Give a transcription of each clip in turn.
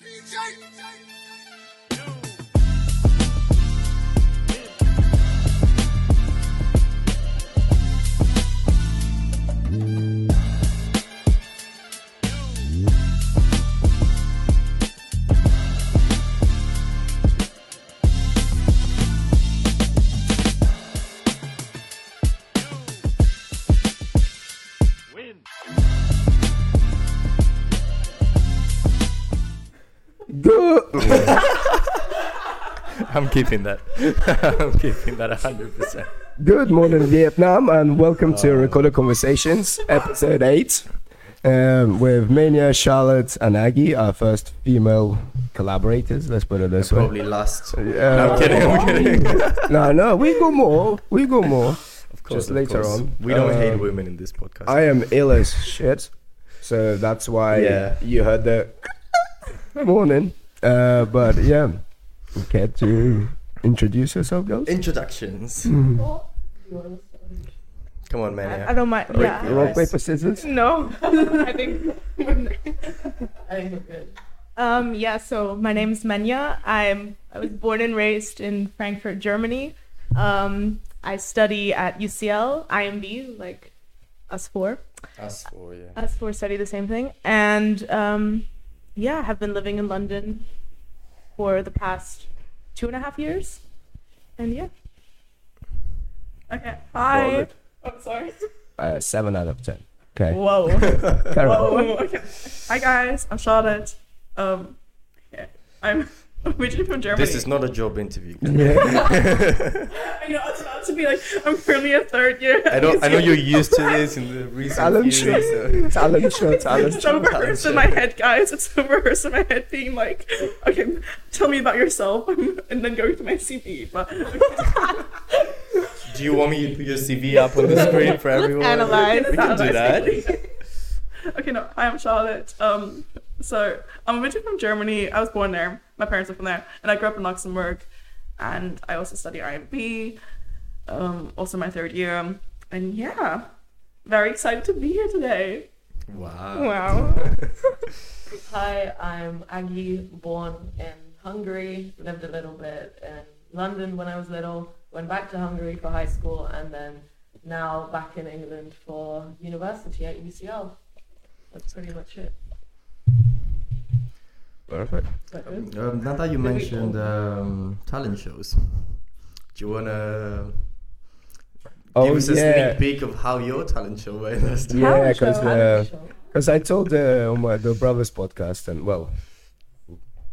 Good. Keeping that. I'm keeping that 100%. Good morning, Vietnam, and welcome to Recorded Conversations, episode 8, um, with Menia, Charlotte, and Agi, our first female collaborators. Let's put it this way. Probably last. Yeah. No, I'm kidding. I'm kidding. no, no, we go more. We go more. Of course. Just of later course. on. We don't hate Um, women in this podcast. I am ill as shit, so that's why Yeah. you heard the morning. Uh, but yeah, care to introduce yourself, girls? Introductions. Mm. Come on, I, I don't mind. Yeah. Rock, paper, scissors. No, I think. I think we're good. Um. Yeah. So my name is Menia. I'm. I was born and raised in Frankfurt, Germany. Um. I study at UCL, IMB, like us four. Us four, yeah. Us four study the same thing, and um, yeah, have been living in London for the past two and a half years, and yeah. Okay. Hi. I'm sorry. Uh, seven out of ten. Okay. Whoa. Carry on. Oh, okay. Hi guys, I'm Charlotte. Um, yeah, I'm originally from Germany. This is not a job interview. Yeah. I know it's about to be like I'm currently a third year. I know. I know you're used to this in the recent Talent few show. weeks, so- Talent show. Talent It's show. so rehearsed in my head, guys. It's so rehearsed in my head, being like, okay, tell me about yourself, and then go to my CV. But Do you want me to put your CV up on the screen for everyone? analyze. We can do that. okay, no, hi, I'm Charlotte. Um, so I'm originally from Germany. I was born there. My parents are from there, and I grew up in Luxembourg. And I also study IMB. Um, also my third year, and yeah, very excited to be here today. Wow. Wow. Hi, I'm Agi, born in Hungary, lived a little bit in London when I was little, went back to Hungary for high school, and then now back in England for university at UCL. That's pretty much it. Perfect. Is that? Um, now that you mentioned um, talent shows, do you wanna Oh give us a sneak peek of how your talent show went? last time? Yeah, Talent because show. Talent show. because I told uh, on my the brothers podcast and well,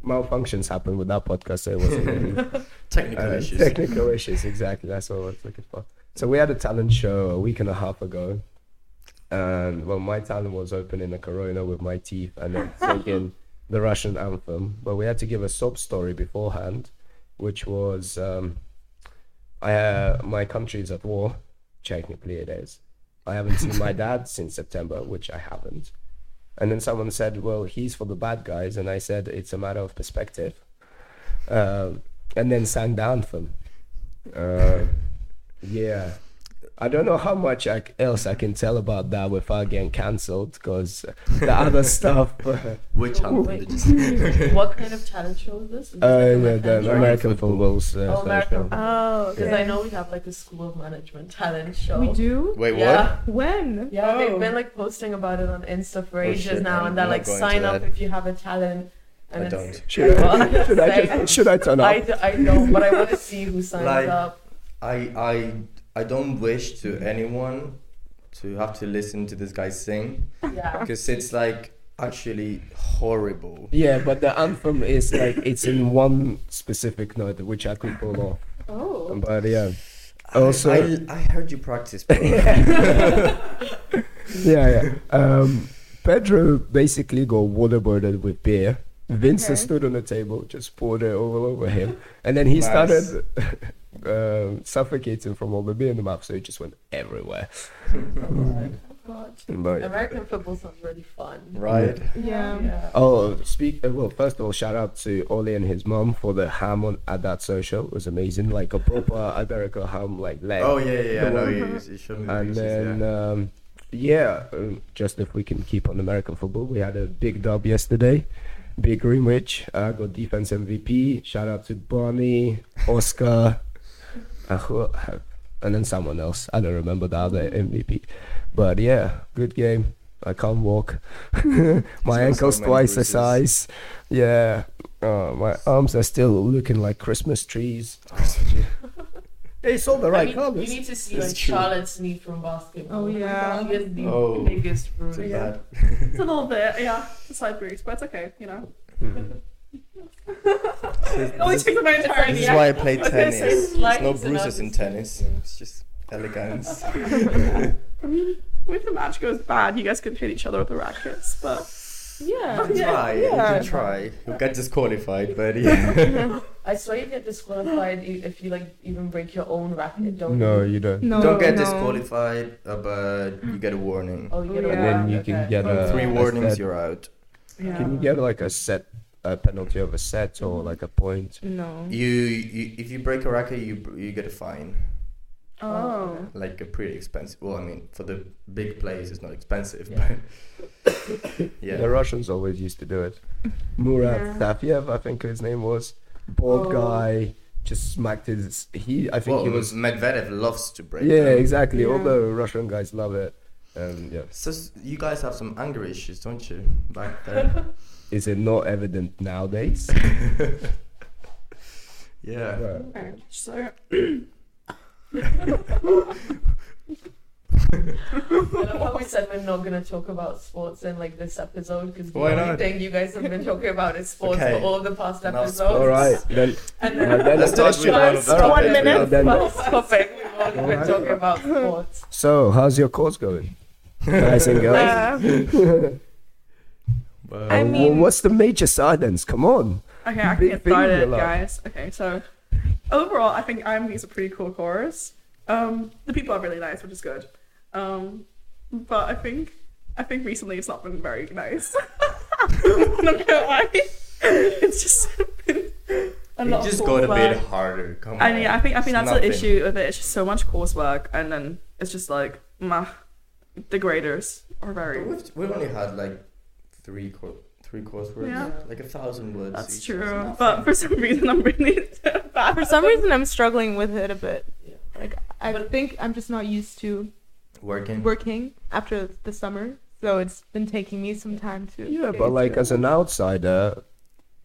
malfunctions happened with that podcast. So it wasn't really, Technical uh, issues. technical issues. Exactly. That's what I was looking for. So we had a talent show a week and a half ago, and well, my talent was opening a Corona with my teeth and then singing the Russian anthem. But we had to give a sob story beforehand, which was um, I uh, my country is at war. Technically, it is. I haven't seen my dad since September, which I haven't. And then someone said, "Well, he's for the bad guys," and I said, "It's a matter of perspective." Um, and then sang the anthem. Uh, yeah, I don't know how much I, else I can tell about that without getting cancelled because the other stuff. Uh, Which anthem Wait. did what kind of talent show is this? Is this uh, like a the, the American- American football. football's uh, Oh, social. American Oh, Because okay. I know we have like a school of management talent show. We do? Wait, Yeah. When? Yeah, Oh. they've been like posting about it on Insta for Oh, ages shit, now, I'm and they're like, sign up that. if you have a talent. And I it's, don't. Should I, should, I same. just, should I turn I, up? d- I don't, but I want to see who signs Like- up. I I I don't wish to anyone to have to listen to this guy sing Yeah. because it's like actually horrible. Yeah, but the anthem is like it's in one specific note which I could pull off. Oh. But yeah, I- Also- I, I heard you practice. yeah, yeah. Um, Pedro basically got waterboarded with beer. Vincent Okay. stood on the table, just poured it all over him, and then he Nice. started um, suffocating from all the beer in the mouth, so it just went everywhere. God. But American football sounds really fun. right? Yeah. Yeah. Oh, speak. Uh, well, first of all, shout out to Oli and his mom for the ham on at that social. It was amazing, like a proper Iberico ham, like leg. Oh yeah, yeah, yeah. I know one- you, you showed me the and pictures, then yeah. um, yeah, um, just if we can keep on American football, we had a big dub yesterday. Big Greenwich uh, got defense MVP. Shout out to Bonnie, Oscar, uh, who- and then someone else. I don't remember the other MVP. But yeah, good game. I can't walk. my ankle's so many twice the size. Yeah, uh, my arms are still looking like Christmas trees. it's all the I right mean, colours. You need to see It's like true. Charlotte Sneed from basketball. Oh, yeah. She has the Oh. biggest bruise. Too Yeah. bad. It's a little bit, yeah, a side bruise, but it's okay, you know. Mhm. It only takes my entire This is why I play I was gonna tennis. There's no and bruises in tennis. It's just elegance. I mean, if the match goes bad, you guys can hit each other with the rackets, but Yeah. You can Yeah, try. You can try. You'll get disqualified, but yeah. I swear you get disqualified i- if you like even break your own racket. Don't No, you? you don't. No. Don't get no. disqualified, uh, but you get a warning. Oh, you get a yeah. And then warning, you can okay. get a Three a warnings, set. you're out. yeah. Can you get like a set, a penalty of a set or mm-hmm. like a point? No. You, you if you break a racket, you you get a fine, Oh. oh. like a pretty expensive. Well, I mean, for the big players, it's not expensive, Yeah. but yeah. The Russians always used to do it. Marat Yeah. Safiev, I think his name was, bald Oh. guy, just smacked his. He, I think well, he was. Medvedev loves to break. Yeah, them. exactly. All the Russian guys love it. And yeah, So you guys have some anger issues, don't you? Back there. Is it not evident nowadays? yeah. Right. So I love how we said we're not gonna talk about sports in like this episode because the Why only not? thing you guys have been talking about is sports Okay. for all of the past Enough episodes. sports. All right, then. And uh, then then Let's start with one of the all right, One minute. then- first topic we've only been Alright. talking about sports. So, how's your course going, guys and girls? uh, But, I Uh, mean- what's the major silence? Come on. okay, I can Big get thing in your started, guys. Okay, so overall, I think IMB is a pretty cool course. Um, the people are really nice, which is good. Um, but I think I think recently it's not been very nice. I'm not gonna lie. It's just been a it lot just of got a bit coursework. harder. Come on. And yeah, I think I think It's that's the issue with it. It's just so much coursework, and then it's just like, mah, the graders are very. But we've, we've only had like three co- three coursework, Yeah. like a thousand words. That's each. true, but for some reason I'm really. For some reason, I'm struggling with it a bit. Yeah. Like, I But- think I'm just not used to working. working after the summer, so it's been taking me some time to. Yeah, but like into as an outsider,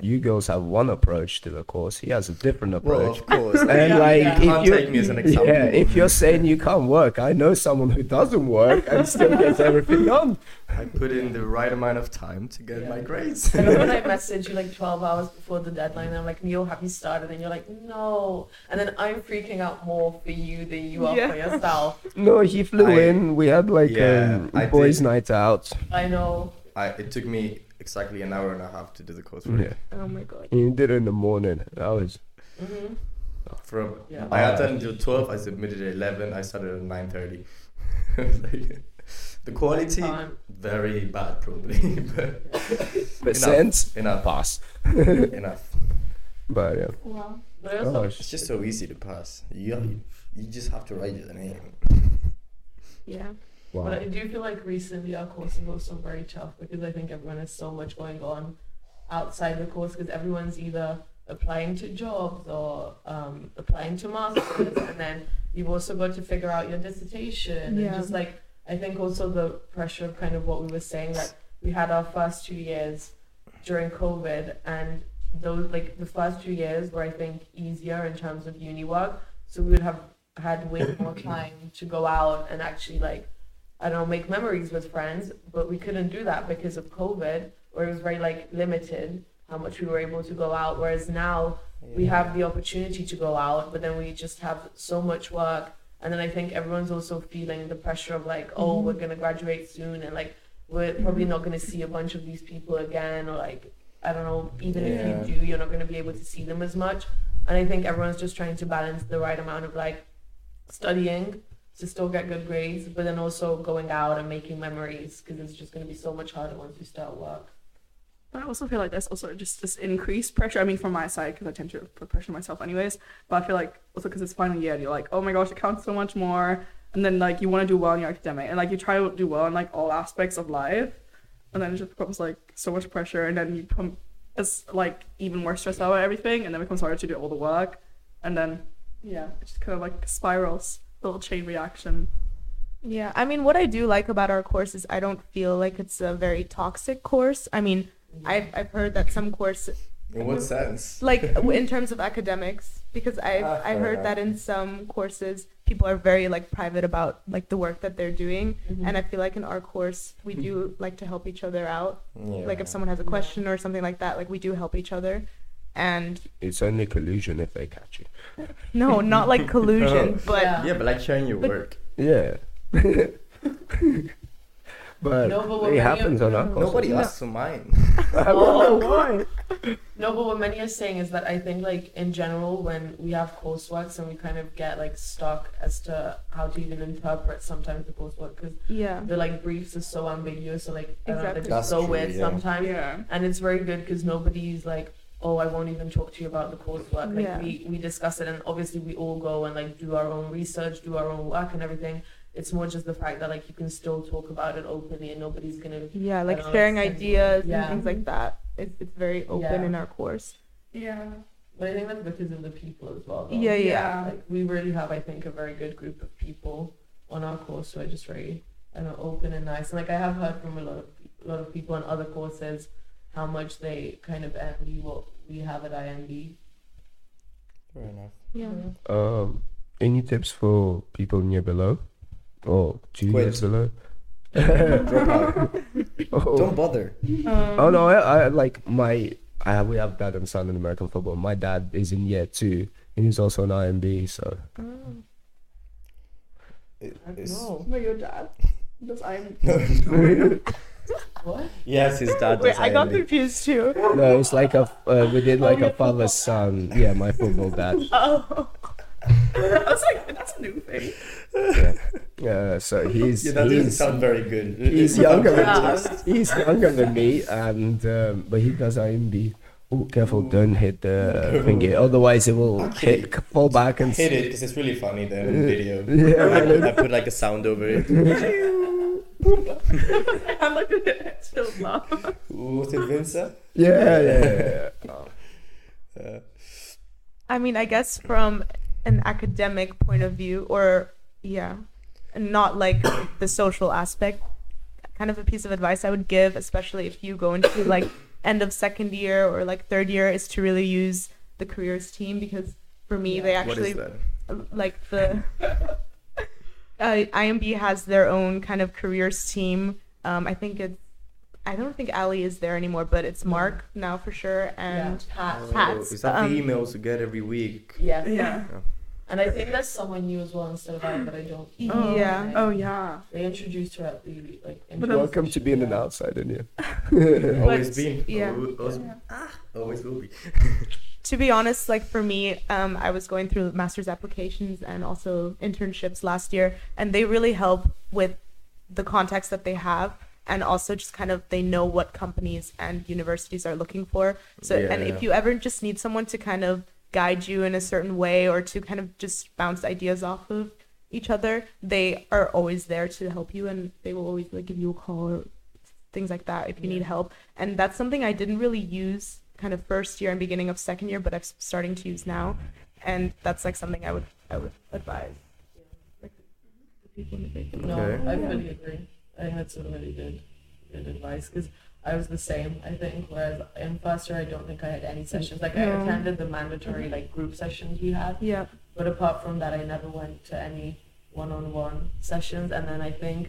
you girls have one approach to the course. He has a different Well, approach. of course. and Yeah, like, yeah. if you take me as an example. yeah, if you're saying you can't work, I know someone who doesn't work and still gets everything done. I put in the right amount of time to get Yeah. my grades. And then when I message you like 12 hours before the deadline, and I'm like, Neil, have you started? And you're like, no. And then I'm freaking out more for you than you are for yourself. No, he flew I- in. We had like Yeah, um, boys' did. night out. I know. I, it took me exactly an hour and a half to do the coursework. Yeah, Oh my god. You did it in the morning. That was hmm From Yeah. I had that until twelve. I submitted at eleven. I started at nine thirty. like, the quality very bad probably, but percent enough, pass. enough. But yeah, Wow. But I. It's just so easy to pass. You you just have to write your name. Yeah. Wow. but I do feel like recently our course is also very tough because I think everyone has so much going on outside the course because everyone's either applying to jobs or um, applying to masters and then you've also got to figure out your dissertation Yeah. and just like I think also the pressure of kind of what we were saying that we had our first two years during COVID and those like the first two years were I think easier in terms of uni work so we would have had way more time to go out and actually like I don't know make memories with friends but we couldn't do that because of COVID where it was very like limited how much we were able to go out whereas now we have the opportunity to go out, but then we just have so much work. And then I think everyone's also feeling the pressure of like, oh, mm-hmm. we're gonna graduate soon, and like we're probably not gonna see a bunch of these people again, or like I don't know, even Yeah. if you do, you're not gonna be able to see them as much. And I think everyone's just trying to balance the right amount of like studying to still get good grades, but then also going out and making memories because it's just gonna be so much harder once you start work. But I also feel like there's also just this increased pressure. I mean, from my side, because I tend to put pressure on myself anyways. But I feel like also because it's final year, you're like, oh my gosh, it counts so much more. And then like you want to do well in your academic, and like you try to do well in like all aspects of life, and then it just becomes like so much pressure, and then you come as like even more stressed out about everything, and then it becomes harder to do all the work, and then yeah, it just kind of like spirals, little chain reaction. Yeah, I mean, what I do like about our course is I don't feel like it's a very toxic course. I mean, I've I've heard that some courses, In what sense? like in terms of academics, because I've Ah, I heard enough. that in some courses people are very like private about like the work that they're doing, and I feel like in our course we do like to help each other out. Yeah. Like if someone has a question or something like that, like we do help each other. And It's only collusion if they catch you. no, not like collusion, oh. but Yeah. Yeah, but like sharing your But- work. Yeah. but No, but it happens on our course. Nobody No. asks for mine. Oh, why? No, but what many are saying is that I think like in general when we have coursework and we kind of get like stuck as to how to even interpret sometimes the coursework because yeah, the like briefs are so ambiguous or like I know, Exactly. they're That's just so true, weird yeah. sometimes Yeah. and it's very good because nobody's like oh I won't even talk to you about the coursework like Yeah. we we discuss it and obviously we all go and like do our own research do our own work and everything it's more just the fact that like you can still talk about it openly and nobody's gonna yeah, like know, sharing ideas yeah. and things like that. It's it's very open Yeah. in our course. Yeah. but I think that's because of the people as well though. Yeah, yeah. Yeah. like we really have I think a very good group of people on our course who are just very I open and nice and like I have heard from a lot of a lot of people on other courses how much they kind of envy what we have at IMB. Fair enough. Yeah. Um, any tips for people near below, or two Quit. years below? Drop out. oh. Don't bother. Um, Oh no, I, I like my. I have, we have dad and son in American football. My dad is in year two, and he's also an IMB. So Oh. It- I don't know. But your dad does I'm What? Yes, his dad Wait, I got confused too. no, it's like a uh, we did like a father son. Yeah, my football dad. Oh. I was like, that's a new thing. Yeah, yeah so he's Yeah, that doesn't he's, sound very good. he's younger than Yeah. he's younger than me, and um, but he does IMB. Oh, careful! Don't hit the thingy, otherwise it will hit, fall back and Hit it because it's really funny then in video. Yeah, I, man, I put like a sound over it. I'm like, still laugh. Was it Vince? yeah, yeah, yeah. Uh, I mean, I guess from an academic point of view, or yeah, not like the social aspect, kind of a piece of advice I would give, especially if you go into like end of second year or like third year, is to really use the careers team because for me, they actually is that? like the uh, IMB has their own kind of careers team. Um, I think it's I don't think Ali is there anymore, but it's Mark now for sure, and yeah, Pat. Oh, Pat's, is that um, the emails you get every week? Yeah. Yeah. And I think there's someone new as well instead of I, but I don't. Oh, yeah. Oh yeah. They introduced her at the like. But intro Welcome to session, being an yeah. outsider, yeah. Always But- been. yeah. Always, always, always will be. to be honest, like for me, um, I was going through master's applications and also internships last year, and they really help with the context that they have, and also just kind of they know what companies and universities are looking for. So, Yeah, and yeah. if you ever just need someone to kind of guide you in a certain way or to kind of just bounce ideas off of each other, they are always there to help you, and they will always like give you a call or things like that if you need help. And that's something I didn't really use kind of first year and beginning of second year, but I'm starting to use now. And that's like something I would I would advise. Like, the people in the group. No, Okay. I fully agree. I think that's a really good, good advice because I was the same. I think. Whereas in first year, I don't think I had any sessions. Like I attended the mandatory like group sessions we had, Yeah. but apart from that, I never went to any one-on-one sessions. And then I think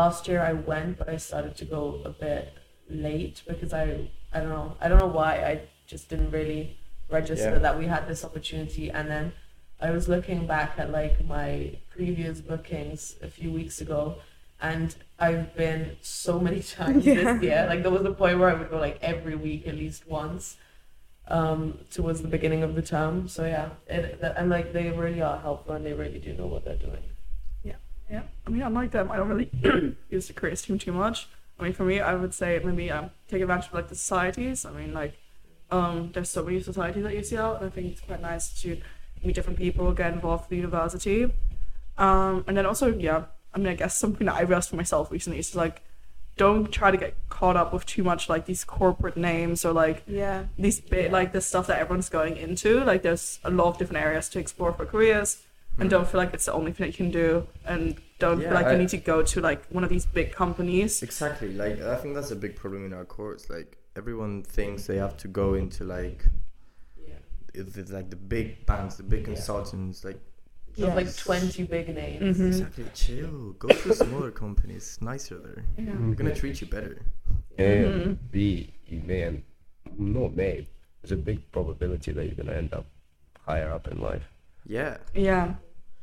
last year I went, but I started to go a bit late because I I don't know I don't know why I just didn't really register Yeah. that we had this opportunity. And then I was looking back at like my previous bookings a few weeks ago, and I've been so many times Yeah. this year. Like there was a point where I would go like every week at least once um towards the beginning of the term so yeah it, th- and like they really are helpful and they really do know what they're doing Yeah, yeah I mean, unlike them, I don't really use the careers team too much. I mean, for me, I would say maybe um, take advantage of like the societies. I mean, like, um, there's so many societies at UCL, and I think it's quite nice to meet different people, get involved with the university. Um, and then also, yeah, I mean, I guess something that I realized for myself recently is like don't try to get caught up with too much like these corporate names or like Yeah. these bit like the stuff that everyone's going into. Like there's a lot of different areas to explore for careers, and don't feel like it's the only thing you can do, and don't Yeah, feel like I- you need to go to like one of these big companies. Exactly. Like I think that's a big problem in our course. Like everyone thinks they have to go into like Yeah. it's it's like the big banks, the big Yeah. consultants. Like There's like 20 big names. Mhm. exactly, chill. Go to smaller companies It's nicer there. Yeah. They're gonna treat you better. And. B, you may and not may. There's a big probability that you're gonna end up higher up in life. Yeah, Yeah.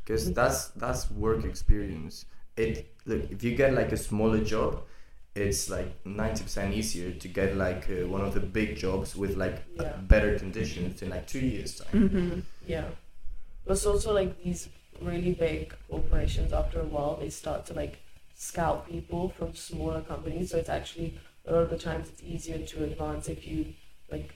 Because that's that's work experience. It look if you get like a smaller job, it's like ninety percent easier to get like uh, one of the big jobs with like Yeah. better conditions in like two years time. hmm Yeah. But it's also like these really big corporations, after a while, they start to like scout people from smaller companies. So it's actually, a lot of the times, it's easier to advance if you, like,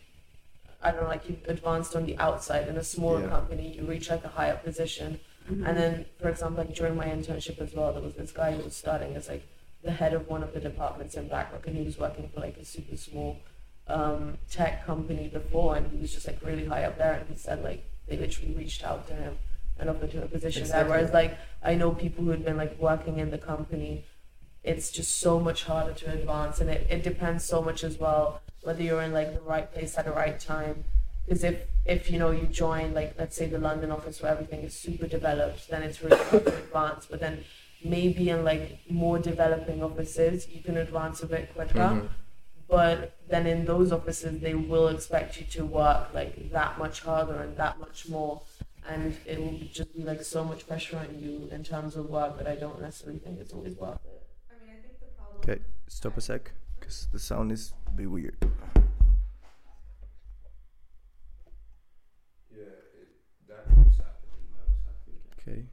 I don't know, like you've advanced on the outside in a smaller Yeah. company, you reach like a higher position. And then, for example, like during my internship as well, there was this guy who was starting as like the head of one of the departments in BlackRock, and he was working for like a super small um, tech company before, and he was just like really high up there. And he said like they literally reached out to him and offered him a position there. Whereas like I know people who had been like working in the company, it's just so much harder to advance, and it, it depends so much as well whether you're in like the right place at the right time. Because if if you know you join like let's say the London office where everything is super developed, then it's really hard to advance. But then maybe in like more developing offices you can advance a bit quicker. Mhm. But then in those offices they will expect you to work like that much harder and that much more. And it will just be like so much pressure on you in terms of work that I don't necessarily think it's always worth it. Okay, stop a sec, because the sound is a bit weird. Okay,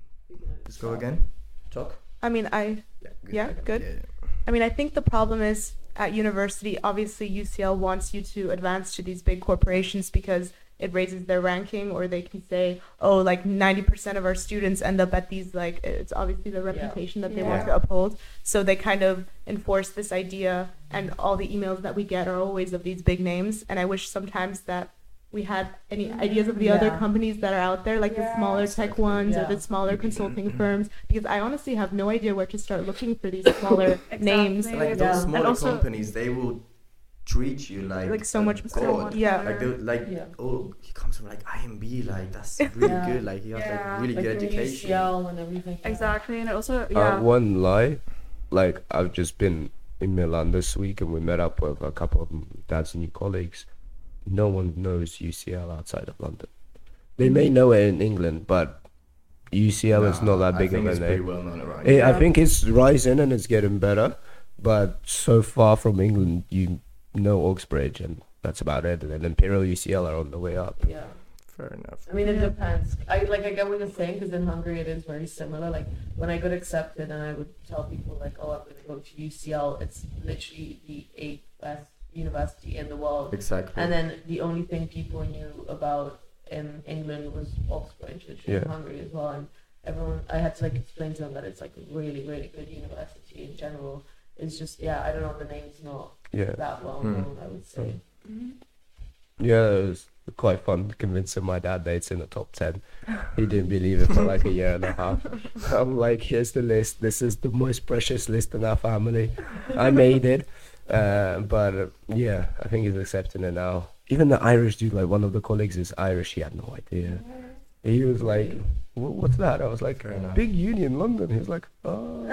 let's go again. Talk. I mean, I Yeah. Yeah, good. Yeah. I mean, I think the problem is at university, obviously UCL wants you to advance to these big corporations because it raises their ranking or they can say, oh, like 90% of our students end up at these, like, it's obviously the reputation that they want to uphold. So they kind of enforce this idea and all the emails that we get are always of these big names. And I wish sometimes that we had any ideas of the other companies that are out there, like the smaller tech ones or the smaller consulting firms, because I honestly have no idea where to start looking for these smaller names. Like Yeah. those And smaller also- companies, they will treat you like Like so much god. Yeah. Like they like Yeah. oh he comes from like IMB like that's really Yeah. good like he has Yeah. like really Like good from education. UCL and everything. Exactly, and it also Uh, yeah. one lie, like I've just been in Milan this week and we met up with a couple of dad's new colleagues. No one knows UCL outside of London. They may know it in England, but UCL is not that Nah, big I think of it's a pretty name. well known around. Eh, I think it's rising and it's getting better, but so far from England, you know Oxbridge and that's about it. And then Imperial UCL are on the way up. Yeah. Fair enough. I mean, it depends. I like I get what you're saying because in Hungary it is very similar. Like when I got accepted and I would tell people like, oh, I'm going to go to UCL. It's literally the eighth best university in the world. Exactly. And then the only thing people knew about in England was Oxbridge, which is in Yeah. Hungary as well. And everyone, I had to like explain to them that it's like a really, really good university in general. It's just, yeah, I don't know, the name's not Yeah. that well Hmm. known, I would say. Yeah, it was quite fun convincing my dad that it's in the top 10. He didn't believe it for like a year and a half. I'm like, here's the list. This is the most precious list in our family. I made it. Uh, but uh, yeah, I think he's accepting it now. Even the Irish dude, like one of the colleagues is Irish, he had no idea. He was like, what's that? I was like, big union London. He was like, oh,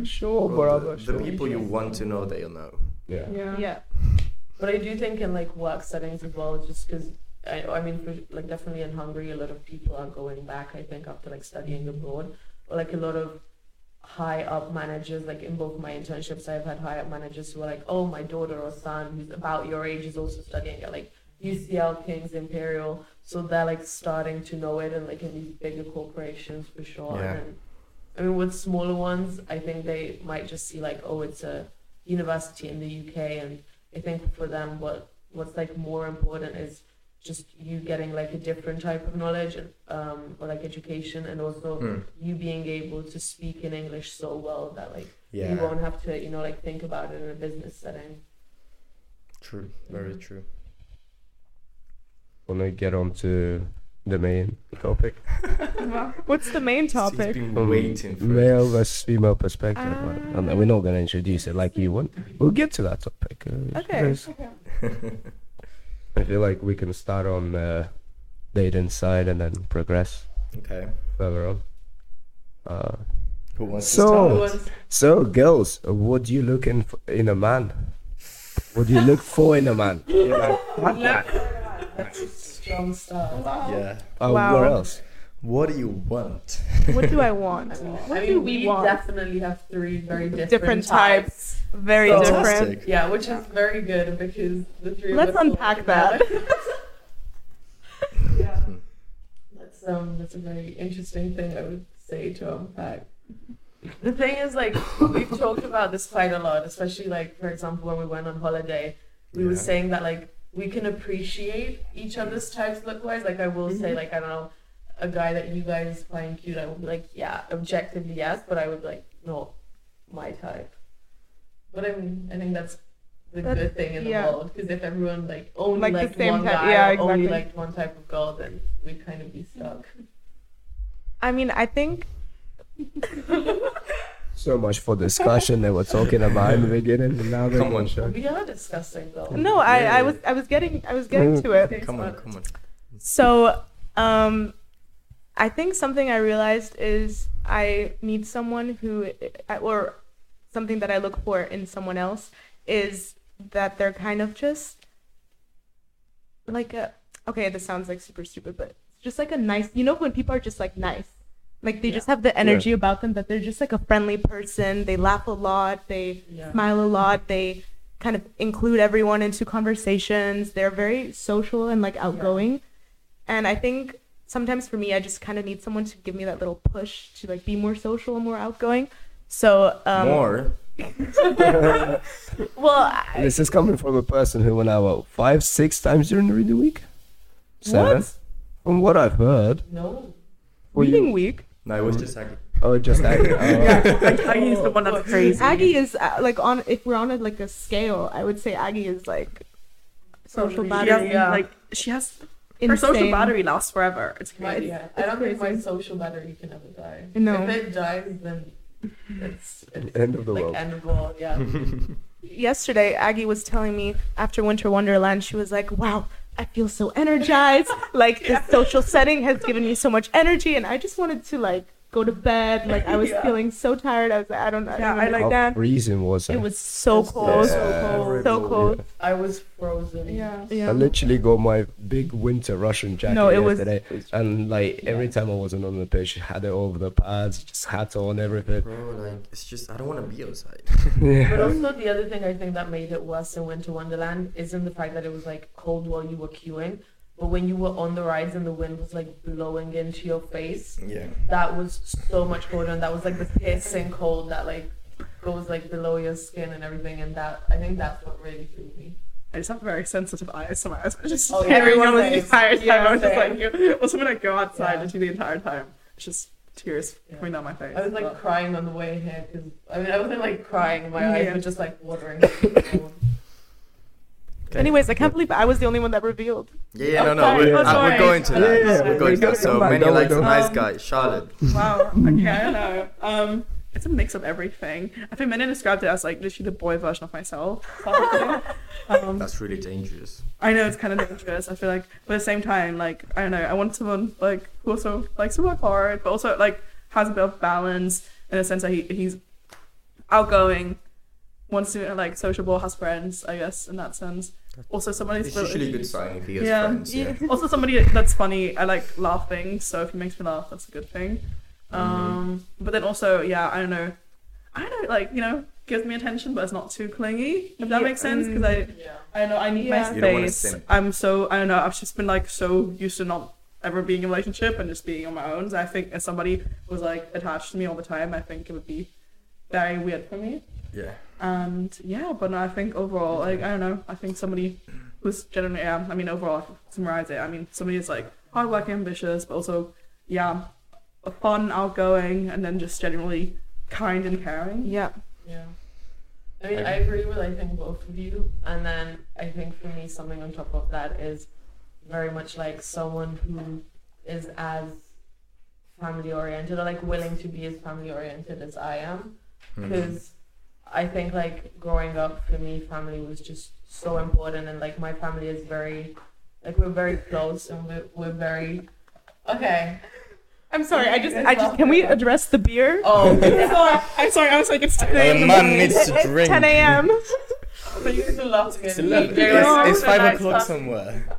sure, Well, brother. the, sure. the people you want to know, they'll know. Yeah. yeah. Yeah. But I do think in like work settings as well, just because I, I mean, for, like definitely in Hungary, a lot of people are going back. I think after like studying abroad, or like a lot of high up managers. Like in both my internships, I've had high up managers who are like, "Oh, my daughter or son who's about your age is also studying at like UCL, King's, Imperial." So they're like starting to know it, and like in these bigger corporations for sure. Yeah. And I mean, with smaller ones, I think they might just see like, "Oh, it's a university in the UK," and I think for them, what what's like more important is just you getting like a different type of knowledge um, or like education, and also Hmm. you being able to speak in English so well that like Yeah. you won't have to, you know, like think about it in a business setting. True. Very true. Wanna get on to the main topic? What's the main topic? been waiting for male versus female perspective. Ah. and we're not gonna introduce it like you want. We'll get to that topic. uh, Okay. because I feel like we can start on the dating side and then progress Okay. further on. Uh, Who wants So- to Oh. start? so, girls, what do you look in, in a man? What do you look for in a man? You're like, "Fuck that." That's a strong start. Yeah. Uh, Wow. What else? What do you want? What do I want? I mean, do we we want? definitely have three very different, Different types. Very different. Fantastic. Yeah, which is very good because the three of Let's us unpack that. yeah. That's um that's a very interesting thing I would say to unpack. The thing is like we've talked about this quite a lot, especially like for example when we went on holiday, we were saying that like we can appreciate each other's types look wise. Like I will say like I don't know, a guy that you guys find cute, I would be like, yeah, objectively yes, but I would be like, no, my type. But I mean I think that's the That's- good thing in the yeah. world because if everyone like only Like the liked same one type- guy yeah, or only liked one type of girl, then we'd kind of be stuck. I mean, I think So much for discussion they were talking about in the beginning. And now they're Come on. gonna. We are discussing though. no, I, Yeah. I was I was getting I was getting to it. Come on, come on. So, um, I think something I realized is I need someone who, or something that I look for in someone else is that they're kind of just like a. Okay, this sounds like super stupid, but just like a nice. You know when people are just like nice, like they Yeah. just have the energy about them that they're just like a friendly person. They laugh a lot. They Yeah. smile a lot. They kind of include everyone into conversations. They're very social and like outgoing. And I think sometimes for me, I just kind of need someone to give me that little push to like be more social and more outgoing. So um, More. Well, I, This is coming from a person who went out what, five, six times during the reading week. Seven. What? From what I've heard. No. Were you- reading week. No, it was just Agi. Oh, just Agi. Oh. Agi is the one that's crazy. Agi is uh, like on if we're on a, like a scale, I would say Agi is like social She battery. has, Yeah. like she has her social battery lasts forever. It's My, crazy. yeah. I don't think my social battery can ever die. No. If it dies, then it's, it's End of the like world. end of the world. Yeah. Yesterday, Agi was telling me after Winter Wonderland, she was like, "Wow, I feel so energized. like this social setting has given me so much energy, and I just wanted to like go to bed. Like I was Yeah. feeling so tired. I was like, I don't, I Yeah, don't I like that. understand. freezing was it? It was so It's cold, so cold. so cold. I was frozen. Yeah. Yeah. I literally got my big winter Russian jacket No, it was- yesterday, and like every time I wasn't on the pitch, had it over the pads, just hat on, everything. Bro, like, it's just, I don't want to be outside. But yeah. also the other thing I think that made it worse in Winter Wonderland isn't the fact that it was like cold while you were queuing, but when you were on the rides and the wind was like blowing into your face, Yeah. that was so much colder and that was like the piercing cold that like goes like below your skin and everything and that I think that's what really threw me. I just have very sensitive eyes, so my eyes are just Oh, yeah, tearing same. up the entire time. Yeah, I was just same. like, also when I go outside Yeah. do the entire time, it's just tears Yeah. coming down my face. I was like But- crying on the way here because I mean I wasn't like crying, my eyes were just like watering. Okay. Anyways, I can't believe I was the only one that revealed. Yeah, yeah, no, no, Okay, we're, that's uh, we're going to that. Yeah, yeah, we're going to that. So back, many don't likes, worry, nice don't- guy, Charlotte. wow. Okay, I know. Um, it's a mix of everything. I think Minna described it as like literally the boy version of myself. um, That's really dangerous. I know it's kind of dangerous. I feel like, but at the same time, like I don't know, I want someone like who also likes to work hard, but also like has a bit of balance in the sense that he he's outgoing, wants to like sociable, has friends. I guess in that sense. Also, somebody It's usually a good sign if he has Yeah. friends. Yeah. also somebody that's funny. I like laughing, so if he makes me laugh, that's a good thing. Um, but then also, yeah, I don't know, I don't know, like you know, gives me attention, but it's not too clingy. If that Yeah, makes sense, because I, Yeah. I don't know, I need Yeah. my You wanna space. I'm so, I don't know, I've just been like so used to not ever being in a relationship and just being on my own. So I think if somebody was like attached to me all the time, I think it would be very weird for me. Yeah. And yeah, but no, I think overall, like I don't know, I think somebody who's generally, yeah, I mean overall, to summarize it, I mean somebody is like hardworking, ambitious, but also, yeah, fun, outgoing, and then just generally kind and caring. Yeah. Yeah. I mean, I agree with I think both of you, and then I think for me something on top of that is very much like someone who is as family oriented or like willing to be as family oriented as I am, Mhm. because I think like growing up for me, family was just so important, and like my family is very, like we're very close, and we're we're very okay. I'm sorry. I just, I just, can we address the beer? Oh, sorry. I'm sorry. I was like, it's 10 a.m. The man needs to It's drink. 10 a.m. but you still love It's, it. eleven- There it's- it's five o'clock somewhere.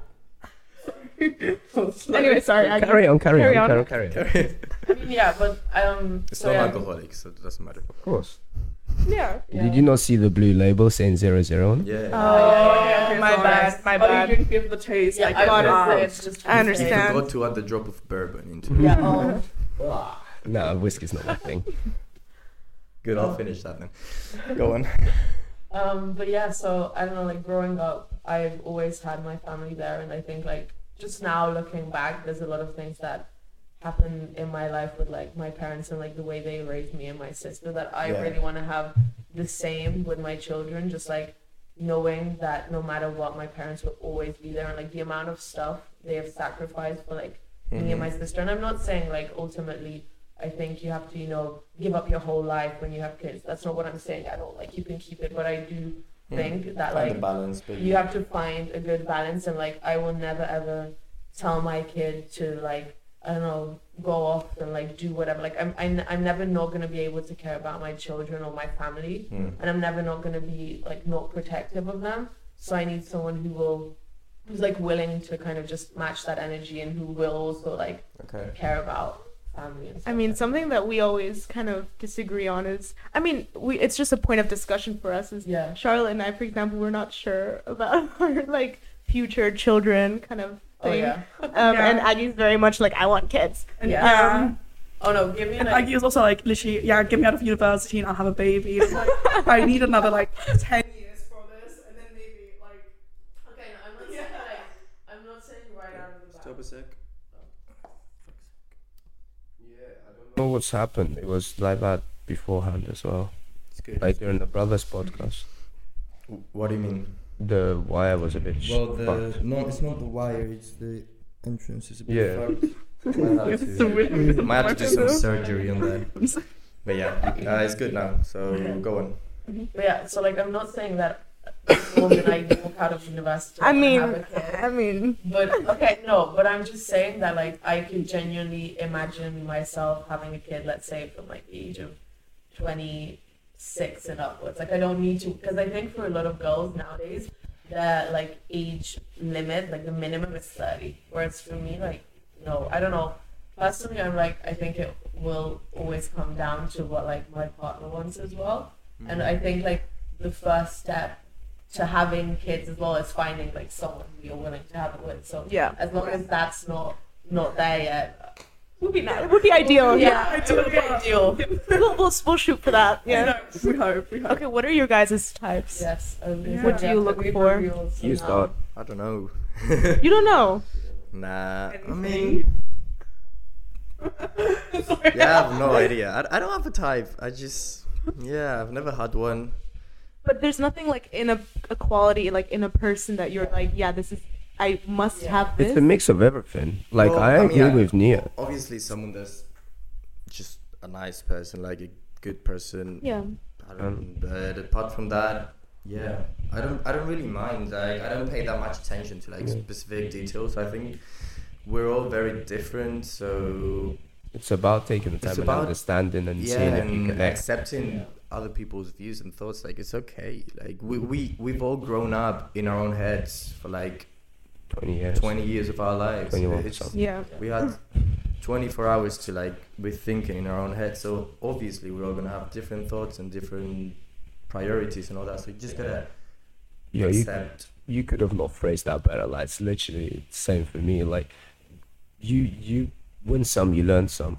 Anyway, sorry. I, Carry on, carry, Carry on, on. carry on, carry on. I mean, yeah, but um, It's so not yeah. alcoholic, so it doesn't matter. Of course. Yeah. Yeah. Did you not see the blue label saying zero zero? on it? Yeah. Oh, yeah, yeah, my sorry. bad. My Oh, you bad. didn't give the taste. Yeah, like, I got it. got wow. it. It's just I You understand. forgot to add a drop of bourbon into it. Yeah. Oh. No, whiskey's not my thing. Good, I'll finish that then. Go on. Um, but yeah, so I don't know, like growing up, I've always had my family there, and I think like just now looking back, there's a lot of things that happened in my life with like my parents and like the way they raised me and my sister that I Yeah. really want to have the same with my children. Just like knowing that no matter what, my parents will always be there, and like the amount of stuff they have sacrificed for like me and my mm-hmm. sister. And I'm not saying like ultimately I think you have to, you know, give up your whole life when you have kids. That's not what I'm saying. I don't like you can keep it, but I do mm. think that Find like balance, you have to find a good balance and like I will never ever tell my kid to like I don't know go off and like do whatever. Like I'm I'm, I'm never not gonna be able to care about my children or my family, Mm. and I'm never not gonna be like not protective of them. So I need someone who will who's like willing to kind of just match that energy and who will also like Okay. care about family I mean, something that we always kind of disagree on is, I mean, we it's just a point of discussion for us. Is yeah Charlotte and I, for example, we're not sure about our like future children kind of oh thing. yeah Um, Yeah. And Agi's very much like, I want kids. And Yeah. yeah. Um, oh no give me And like Aggie was also like, literally, yeah, get me out of university and I'll have a baby. It's like, I need another like 10 years for this, and then maybe like. okay no, I'm not saying like I'm not saying right out of the bat Stop a sec. Oh. Yeah, I don't know what's happened. It was like that beforehand as well. It's good. Like during the brothers podcast, what do you mean? The wire was a bit. sh- Well, fucked. the no, it's not the wire. It's the entrance. Is a bit Yeah. fucked. Might have It's a to, weird- might have to do some surgery on that. But yeah, uh, it's good now. So go on. But yeah, so like I'm not saying that the moment I walk out of university. I mean, have a kid. I mean, But okay, no, but I'm just saying that like I could genuinely imagine myself having a kid, let's say from like the age of twenty six and upwards. Like I don't need to because I think for a lot of girls nowadays the like age limit, like the minimum is thirty. Whereas for me, like no, I don't know. Personally I'm like I think it will always come down to what like my partner wants as well. Hmm. And I think like the first step to having kids as well as finding like someone who you're willing to have it with. So yeah, as long as that's not not there yet, would be nice. It would be ideal. yeah, I it would be ideal. we'll, we'll, we'll shoot for that. Yeah. Yeah. we hope. We hope. Okay, what are your guys' types? Yes. um, Yeah. What do you look we for? reveal some You start. I don't know. You don't know. Nah. I mean, yeah, I have no idea. I, I don't have a type. I just yeah, I've never had one. But there's nothing like in a, a quality, like in a person that you're like, yeah, this is, I must Yeah. have this. It's a mix of everything. Like Well, I I mean, agree I- with Nia. Obviously, someone that's just a nice person, like a good person. yeah. I don't, but apart from that, yeah, I don't, I don't really mind. Like, I don't pay that much attention to like Yeah. specific details. I think we're all very different, so It's about taking the It's time and understanding and yeah, seeing if you and connect. accepting other people's views and thoughts. Like, it's okay. Like, we we we've all grown up in our own heads for like Twenty years. twenty years of our lives. 21 It's- Yeah. we had 24 hours to like be thinking in our own head so obviously we're all gonna have different thoughts and different priorities and all that so you just gotta Yeah, you accept you could have not phrased that better. Like it's literally the same for me. Like you you win some, you learn some,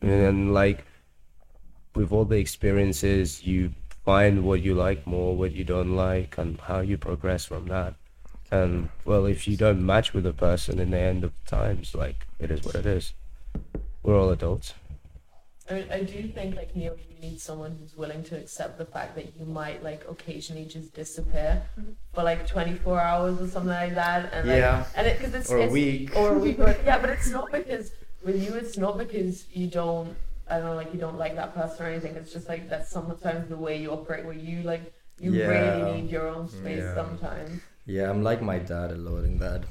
and then like with all the experiences, you find what you like more, what you don't like, and how you progress from that. And well, if you don't match with a person in the end of times, like it is what it is. We're all adults. I mean, I do think like Neil, you need someone who's willing to accept the fact that you might like occasionally just disappear for like 24 hours or something like that, and like, Yeah. and it because it's Or a it's, week. or a week, or, yeah, but it's not because with you, it's not because you don't, I don't know, like you don't like that person or anything. It's just like that's sometimes the way you operate, where you like you Yeah. really need your own space Yeah. sometimes. Yeah, I'm like my dad a lot in that.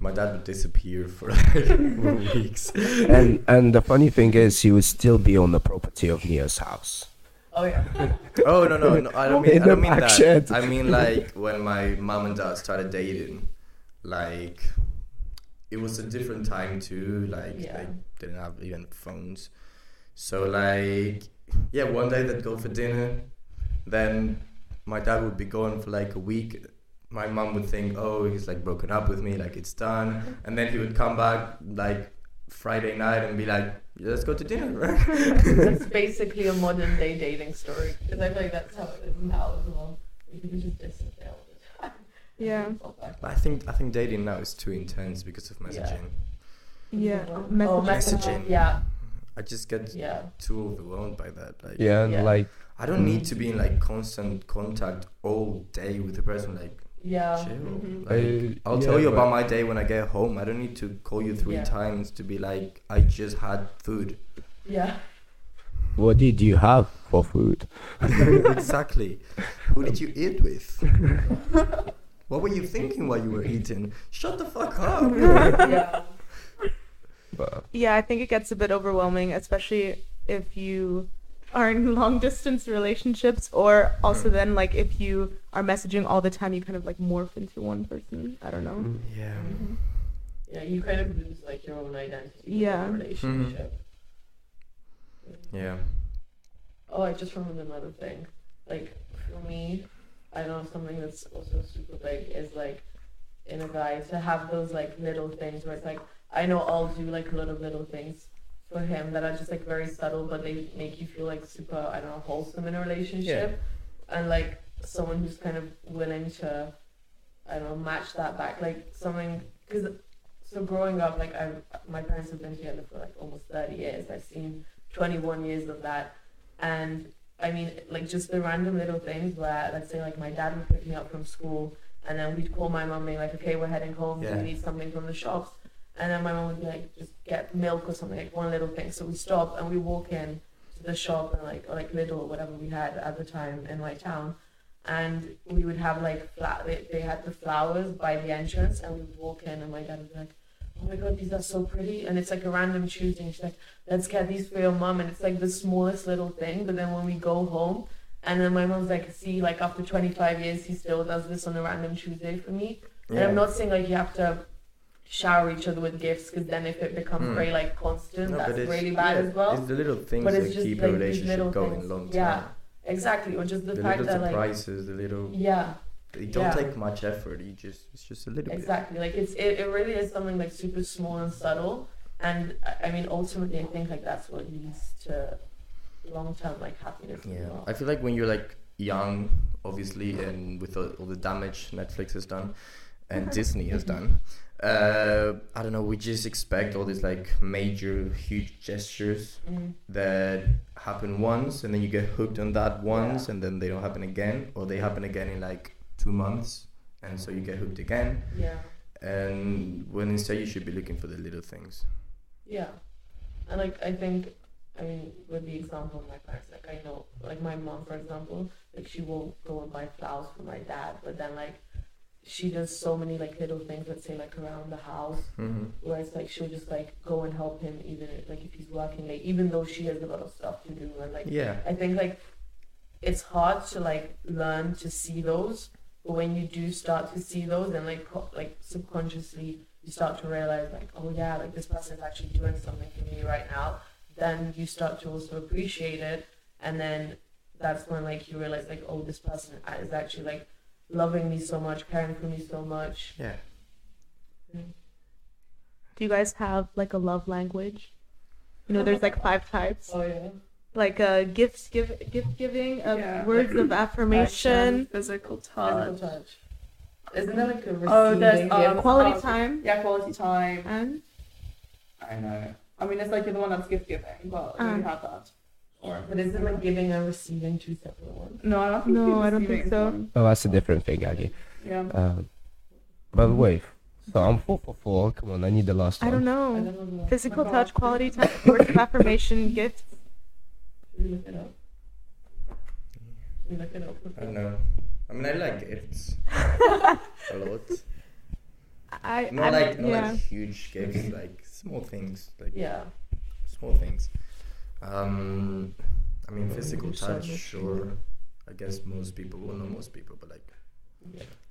My dad would disappear for like weeks. and and the funny thing is, he would still be on the property of Nia's house. Oh yeah, Oh no no no! I don't mean I don't mean that. shed. I mean like when my mom and dad started dating, like it was a different time too. Like Yeah. they didn't have even phones, so like yeah, one day they'd go for dinner, then my dad would be gone for like a week. My mom would think, oh, he's like broken up with me, like it's done, and then he would come back like Friday night and be like, let's go to dinner. that's basically a modern day dating story because I feel like that's how it is now as well. You just disappear all. Yeah. But I think I think dating now is too intense because of messaging. Yeah. Oh, Messaging. Messaging. Yeah, I just get yeah. too overwhelmed by that. Like Yeah, and Yeah. like I don't need to be in like constant contact all day with the person. Like Yeah. chill. Mhm. Like, Uh, I'll yeah, tell you about my day when I get home. I don't need to call you three Yeah. times to be like I just had food. Yeah. what did you have for food? exactly. Who did you eat with? what were you thinking while you were eating? Shut the fuck up. Yeah. But Yeah, I think it gets a bit overwhelming, especially if you are in long distance relationships, or also Mm. then like if you are messaging all the time, you kind of like morph into one person. I don't know. Mm, yeah. Mm-hmm. Yeah, you kind of lose like your own identity. Yeah. In a relationship. Mm-hmm. Yeah. Oh, I just remembered another thing. Like for me, I know something that's also super big is like in a guy to have those like little things where it's like I know I'll do like a lot of little things for him that are just like very subtle, but they make you feel like super I don't know wholesome in a relationship, and like someone who's kind of willing to I don't know match that back like something because so growing up like I my parents have been together for like almost thirty years. I've seen twenty one years of that and I mean, like just the random little things where, let's say, like my dad would pick me up from school, and then we'd call my mum, being like, "Okay, we're heading home. Yeah. we need something from the shops?" And then my mom would be like, "Just get milk or something, like one little thing." So we stop and we walk in to the shop and like, or like Lidl or whatever we had at the time in my town, and we would have like flat. They, they had the flowers by the entrance, and we would walk in, and my dad would be like. Oh my god, these are so pretty, and it's like a random Tuesday. And she's like, let's get these for your mom and it's like the smallest little thing but then when we go home and then my mom's like see like after 25 years he still does this on a random tuesday for me and i'm not saying like you have to shower each other with gifts because then if it becomes Mm. very like constant No, that's really bad yeah, as well It's the little things But that just keep like a relationship going things. long time. Yeah. exactly or just the, The, fact little that like surprises, the little yeah they don't yeah. take much effort. You just it's just a little exactly like it's it, it really is something like super small and subtle and I- mean ultimately i think like that's what leads to long-term like happiness Yeah, well. I feel like when you're like young, obviously, and with all, all the damage Netflix has done and Disney has done, uh, I don't know. We just expect all these like major, huge gestures Mm. that happen once, and then you get hooked on that once, Yeah. and then they don't happen again, or they happen again in like two months, and so you get hooked again. yeah And when instead you should be looking for the little things. Yeah, and like I think, I mean, with the example of my parents, like I know, like my mom, for example, like she won't go and buy flowers for my dad, but then like she does so many like little things, let's say like around the house, Mm-hmm. where it's like she'll just like go and help him, even if, like if he's working late, even though she has a lot of stuff to do, and like Yeah. I think like it's hard to like learn to see those, but when you do start to see those, and like co- like subconsciously you start to realize like oh yeah like this person is actually doing something for me right now, then you start to also appreciate it, and then that's when like you realize like oh this person is actually like loving me so much, caring for me so much. Yeah. Do you guys have like a love language? You know, there's like five types. Oh yeah. Like uh, gifts, give, gift giving, uh, Yeah. words of affirmation, physical Physical touch. touch. Isn't there like a receiving Oh, there's, um, quality Oh, time, Yeah, quality time. and I know. I mean, it's like you're the one that's gift giving, but Uh. you have that. Or But is it like giving and receiving two separate ones? no, I don't think. No, I don't think so. one. Oh, that's a different thing, Agi. Yeah. Um, but wait, so I'm four for four. Come on, I need the last I one. don't I don't know. Physical touch, quality time, words of affirmation, gifts. Look it up? Look it up? I don't know. I mean, I like gifts a lot. I, Not I like not yeah. like huge gifts, like small things, like Yeah. small things. Um, I mean, physical touch, sure. I guess most people, well, not most people, but like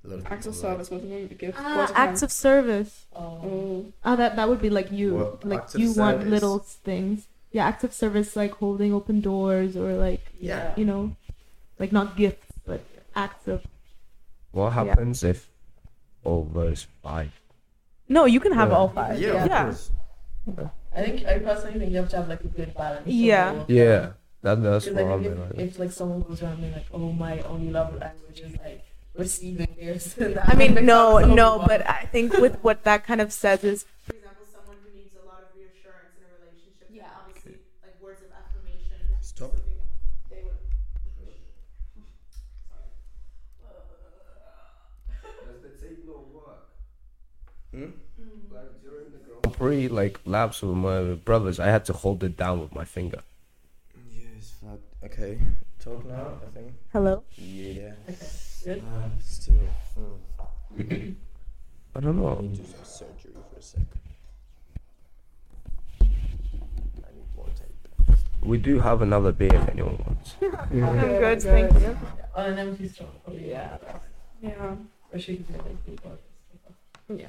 a lot of Acts of people like- service wasn't even gift. Ah, acts of service. Oh. Oh. Ah, that that would be like you, Well, like acts of you want service. little things. Yeah, acts of service like holding open doors or like Yeah. you know, like not gifts but acts of. What Yeah. happens if all those five? No, you can have Yeah. all five. Yeah, of Yeah. Course. I think I personally think you have to have like a good balance. Yeah. all of them. Yeah, that, that's Because what I I'm if, if like someone goes around being like, oh my only love language is like receiving gifts. I mean, no, no, but I think with what that kind of says is, for example, someone who needs a lot of reassurance in a relationship. Yeah. obviously, like words of affirmation. Stop. something They would. Hmm? Like during the Grand Prix, like laps with my brothers, I had to hold it down with my finger. Yes, fuck. Okay, talk now. I think. Hello. Yeah. Okay, good. Uh, still. Mm. I don't I know. need to do some surgery for a sec. I need more tape. We do have another beer if anyone wants. I'm good, thank you. On an empty straw. probably. Yeah. Yeah. Or she could get like two. Yeah.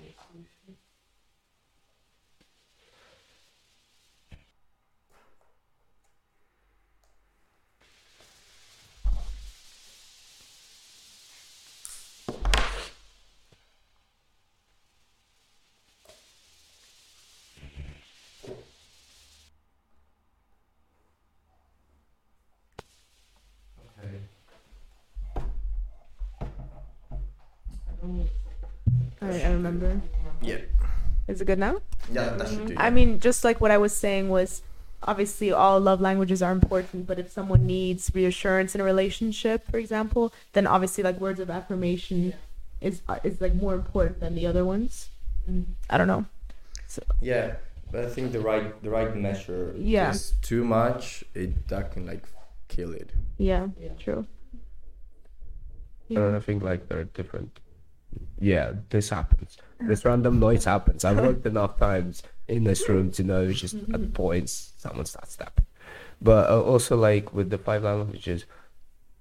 I, I remember. Yeah. Is it good now? Yeah, that should do. I mean, just like what I was saying was obviously all love languages are important, but if someone needs reassurance in a relationship, for example, then obviously like words of affirmation is uh, is like more important than the other ones. I don't know. Yeah, but I think the right the right measure. Yeah. Is too much. It that can like kill it. Yeah, Yeah. true. I don't know, I think like they're different. Yeah, this happens. This random noise happens. I've worked enough times in this room to know just at points someone starts tapping. But uh, also like with the five languages,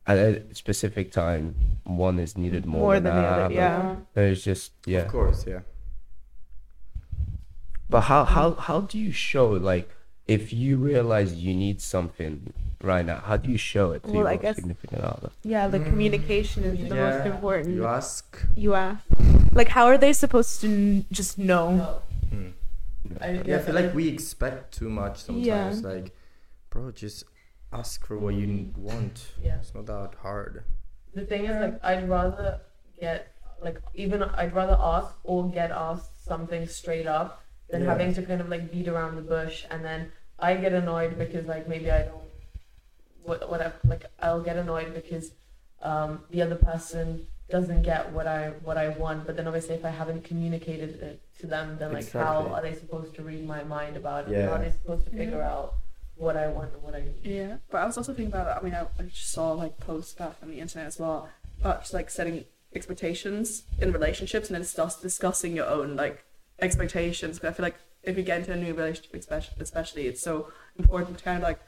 at a specific time, one is needed more, More than, than the other, another. yeah. There's just yeah. Of course, yeah. But how how how do you show like if you realize you need something right now? How do you show it to Well, I your guess- significant other? Yeah, the Mm, communication is the most important. You ask. You ask. Like, how are they supposed to n- just know? No. Hmm. I, Yeah, I feel like we expect too much Yeah. sometimes. Like, bro, just ask for what you want. Yeah. It's not that hard. The thing is, like, I'd rather get, like, even I'd rather ask or get asked something straight up than Yeah. having to kind of like beat around the bush, and then I get annoyed because like maybe I don't, what whatever, like I'll get annoyed because um, the other person doesn't get what I what I want, but then obviously if I haven't communicated it to them, then like how are they supposed to read my mind about it? Yeah. How are they supposed to figure Yeah. out what I want and what I need? Yeah, but I was also thinking about. I mean, I, I just saw like posts back on the internet as well about just like setting expectations in relationships and then discuss, discussing your own like expectations. But I feel like if you get into a new relationship, especially, especially, it's so important to kind of like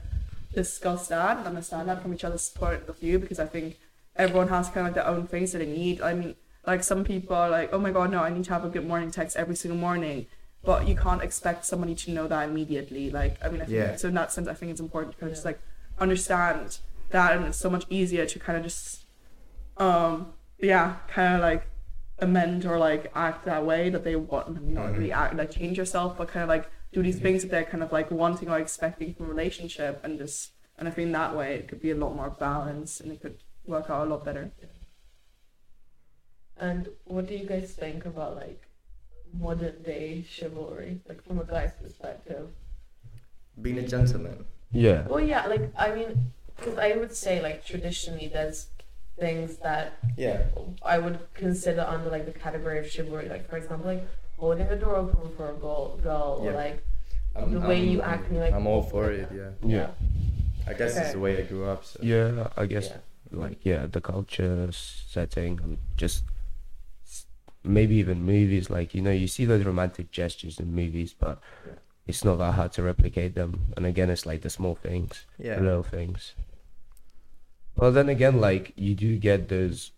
discuss that and understand that from each other's point of view because I think everyone has kind of like their own things that they need. I mean, like some people are like, oh my god, no, I need to have a good morning text every single morning. But you can't expect somebody to know that immediately. Like, I mean, I think, Yeah. so in that sense, I think it's important to kind of just like understand that, and it's so much easier to kind of just, um, yeah, kind of like amend or like act that way that they want, not really act like change yourself, but kind of like do these things that they're kind of like wanting or expecting from a relationship, and just And I think that way it could be a lot more balanced and it could work out a lot better. And what do you guys think about like modern day chivalry, like from a guy's perspective? Being a gentleman. Yeah. Well, yeah, like I mean, because I would say like traditionally there's things that Yeah. I would consider under like the category of chivalry, like for example, like holding the door open for a girl, girl or Yeah. like I'm, The way I'm- you act, you're like- I'm all for it. Yeah. Yeah. I guess Okay. it's the way I grew up. So. Yeah, I guess yeah. like yeah, the culture setting and just maybe even movies. Like you know, you see those romantic gestures in movies, but Yeah. it's not that hard to replicate them. And again, it's like the small things, Yeah. the little things. Well, then again, like you do get those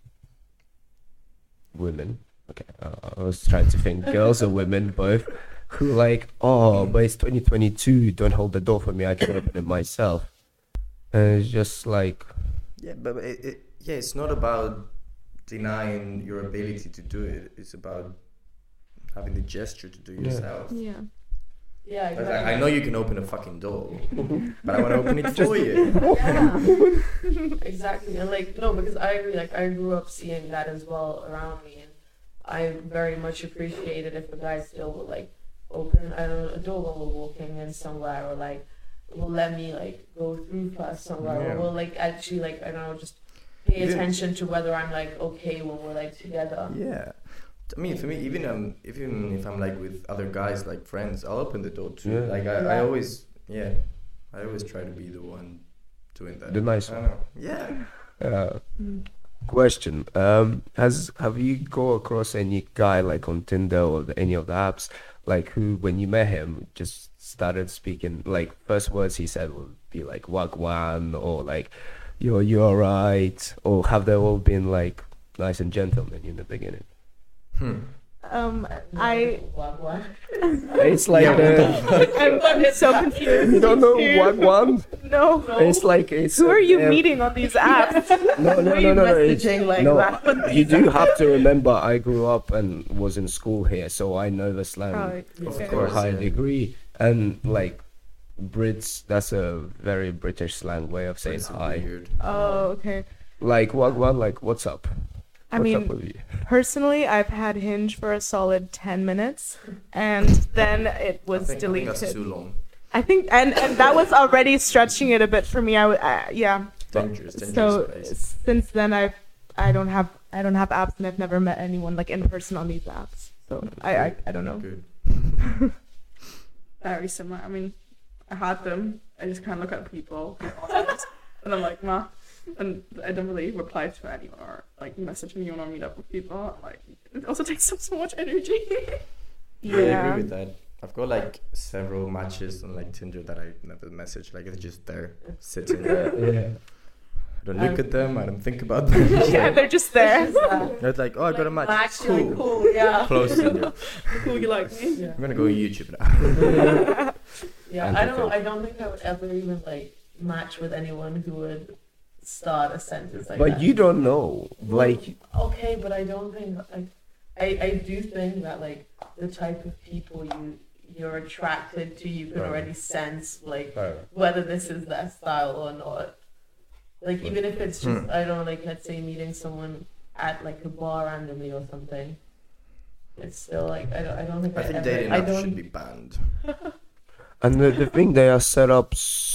women. Okay, uh, I was trying to think, girls or women, both, who like, oh, but it's 2022. Don't hold the door for me. I can open it myself. And it's just like, Yeah, but it, it, yeah, it's not about denying your ability to do it. It's about having the gesture to do Yeah. yourself. Yeah. Yeah, exactly. I know you can open a fucking door, but I want to open it for you. Yeah, exactly. And like no, because I agree. Like I grew up seeing that as well around me, and I very much appreciate it if a guy still would like open I don't know a door when we're walking in somewhere, or like will let me like go through first somewhere, Yeah. or will like actually like I don't know just pay Even- attention to whether I'm like okay when we're like together. Yeah. I mean, for me, even um, even if I'm like with other guys, like friends, I'll open the door too. Yeah. Like I, I always, yeah, I always try to be the one doing that. The nice one. don't. Yeah. Uh, question: um, Has have you go across any guy like on Tinder or the, any of the apps, like who when you met him just started speaking like first words he said would be like wagwan or like "you're you alright or have they all been like nice and gentlemen in the beginning? Hmm. Um, I What, what? It's like Yeah, uh, I'm, I'm so confused. you don't know Here. wagwan. No. It's like it's Who are you uh, meeting on these apps? No, no, Who are no, you no, no. It's, messaging like no, that? you do have to remember. I grew up and was in school here, so I know the slang Oh, Of okay. to a course, high degree. And like Brits, that's a very British slang way of saying It's hi. weird. Oh, okay. Like wagwan, like what's up? I mean, up with you? personally, I've had Hinge for a solid 10 minutes, and then it was think, I think deleted. that's too long. I think, and, and that was already stretching it a bit for me. I, uh, yeah. Dangerous, dangerous So place. since then, I've I don't have I don't have apps, and I've never met anyone like in person on these apps. So I I, I don't know. Good. Very similar. I mean, I had them. I just kind of look at people, and I'm like, nah. And I don't really reply to anyone or like message anyone or meet up with people. Like, it also takes up so much energy. Yeah, I agree with that. I've got like several matches on like Tinder that I never message. Like they're just there, sitting there. Yeah. I don't look um, at them. I don't think about them. Yeah, they're just there. They're like, oh, I got a match. Actually, cool. cool. Yeah. Close Tinder. cool, you like me? Yeah. I'm gonna go on YouTube now. Yeah, And I don't know. I don't think I would ever even like match with anyone who would start a sentence like But that. you don't know. Like okay, but I don't think like I I do think that like the type of people you you're attracted to, you can Right. already sense like uh, whether this is their style or not. Like even if it's just Hmm. I don't know, like let's say meeting someone at like a bar randomly or something. It's still like I don't I don't think I, I think ever, dating I apps don't should be banned. And the, the thing they are set up so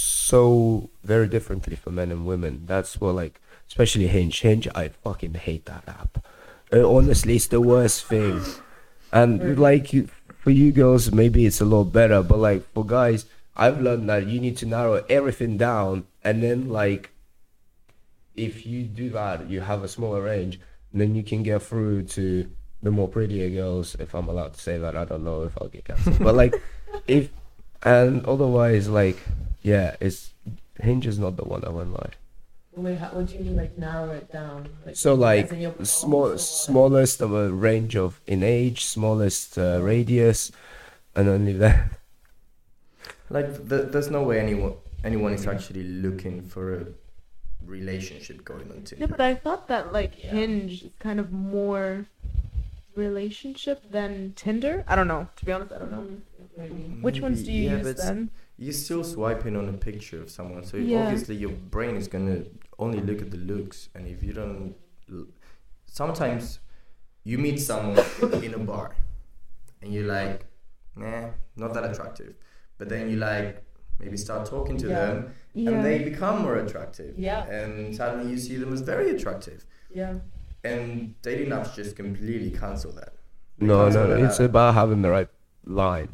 very differently for men and women. That's what like especially Hinge. Hinge, I fucking hate that app. Uh, honestly, it's the worst thing. And like for you girls, maybe it's a lot better. But like for guys, I've learned that you need to narrow everything down, and then like if you do that, you have a smaller range. Then you can get through to the more prettier girls. If I'm allowed to say that, I don't know if I'll get cancelled. but like if and otherwise, like, yeah, it's Hinge is not the one. I won't lie. Wait, how, what do you mean like narrow it down? Like, So like small, goals or what? smallest of a range of in age, smallest uh, radius, and only that. Like th- there's no way anyone anyone is actually looking for a relationship going on Tinder. Yeah, but I thought that like Yeah. Hinge is kind of more relationship than Tinder. I don't know. To be honest, I don't know. Maybe. Which ones do you Yeah, use then? You're still swiping on a picture of someone. So Yeah. obviously your brain is gonna only look at the looks, and if you don't, l- sometimes you meet someone in a bar, and you're like, nah, not that attractive. But then you like maybe start talking to Yeah. them, and they become more attractive. Yeah. And suddenly you see them as very attractive, Yeah. and dating apps just completely cancel that. They No, cancel no, that it's out. about having the right line.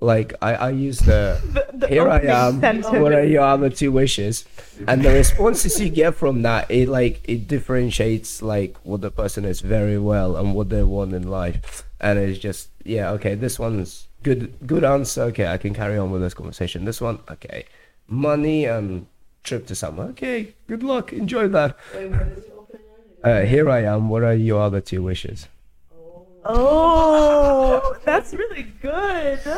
Like I, I use the The, the here I am. sentence. What are your other two wishes? And the responses you get from that, it like it differentiates like what the person is very well and what they want in life. And it's just yeah, okay, this one's good good answer. Okay, I can carry on with this conversation. This one, okay. Money and trip to somewhere. Okay, good luck. Enjoy that. Wait, what is your opening Uh, here I am. What are your other two wishes? Oh, that's really good.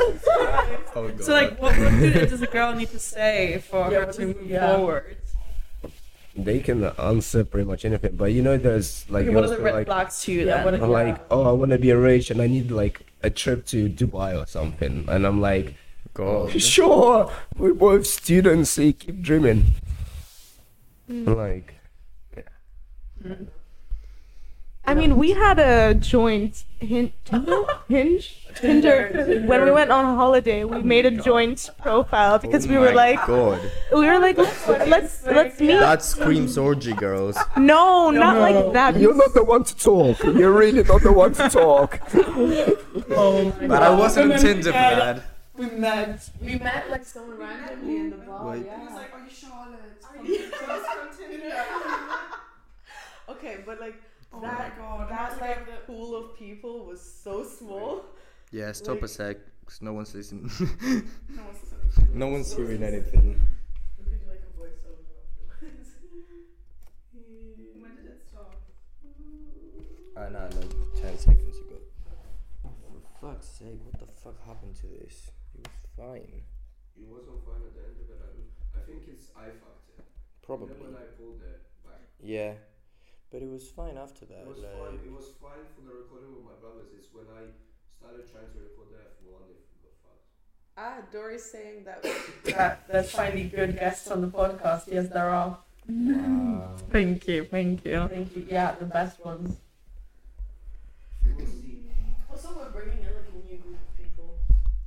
Oh, God. So like, what, what does a girl need to say for Yeah, her to move yeah. forward? They can answer pretty much anything, but you know, there's like Okay, what are the red like flags to you Yeah, then? what- I'm like, oh, I want to be a rich and I need like a trip to Dubai or something. And I'm like, God. Oh, sure, we're both students, so keep dreaming. Hmm. Like, hmm. I mean, we had a joint hin- hinge Tinder when we went on holiday. We made a joint profile because we Oh were like, God. we were like, let's let's, let's meet. That screams orgy, girls. No, not like that. you're not the one to talk. You're really not the one to talk. Oh my But I wasn't on Tinder for that. We met. We met like someone randomly in the bar. Wait. Yeah. He was like, "Are you Charlotte?" Okay, but like Oh that, my God, that like like pool of people was so small. Yeah, stop a sec. 'cause no one's listening. No one's listening. no one's hearing anything. We could do like a voiceover afterwards. When did it start? I know, like 10 seconds ago. For fuck's sake, what the fuck happened to this? It was fine. It wasn't fine at the end of it. I think it's I fucked it. Probably. I pulled it back. Yeah. But it was fine after that. It was like- fine. It was fine for the recording with my brothers. It's when I started trying to record the F1, it got fucked. Ah, Dory's saying that. That, there's finally good guests on the podcast. Yes, there are. Ah. Thank you, thank you. Thank you. Yeah, the best ones. Also, we're bringing in like a new group of people,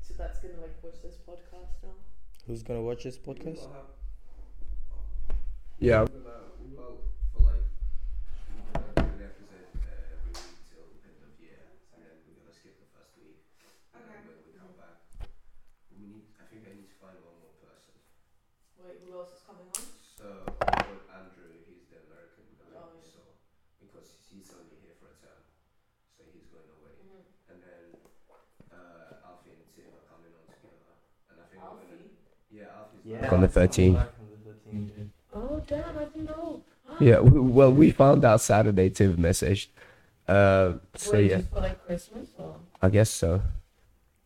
so that's gonna like watch this podcast now. Who's gonna watch this podcast? Yeah. Well, for like, we're gonna do an episode uh, every week till end of year, and then we're gonna skip the first week. And then when we come back, we need. I think I need to find one more person. Wait, who else is coming on? So I got Andrew. He's the American guy Oh, we yeah. saw because he's only here for a term, so he's going away. And then uh, Alfie and Tim are coming on together, and I think we're gonna. Yeah, Alfie's back. On the 13th. Oh damn! I didn't know. Yeah, we, well, we found out Saturday. Tim messaged. Uh, so Wait, yeah, just for like Christmas or? I guess so.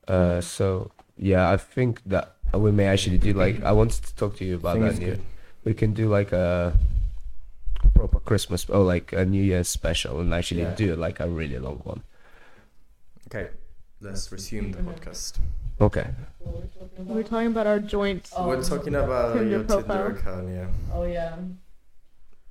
Uh, so yeah, I think that Uh, we may actually do like I wanted to talk to you about that. it's New, we can do like a proper Christmas or like a New Year's special and actually Yeah. do like a really long one. Okay, let's resume the podcast. Okay. We talking about? We're talking about our joint. Oh, We're talking about Tinder your Tinder account, yeah. Oh yeah.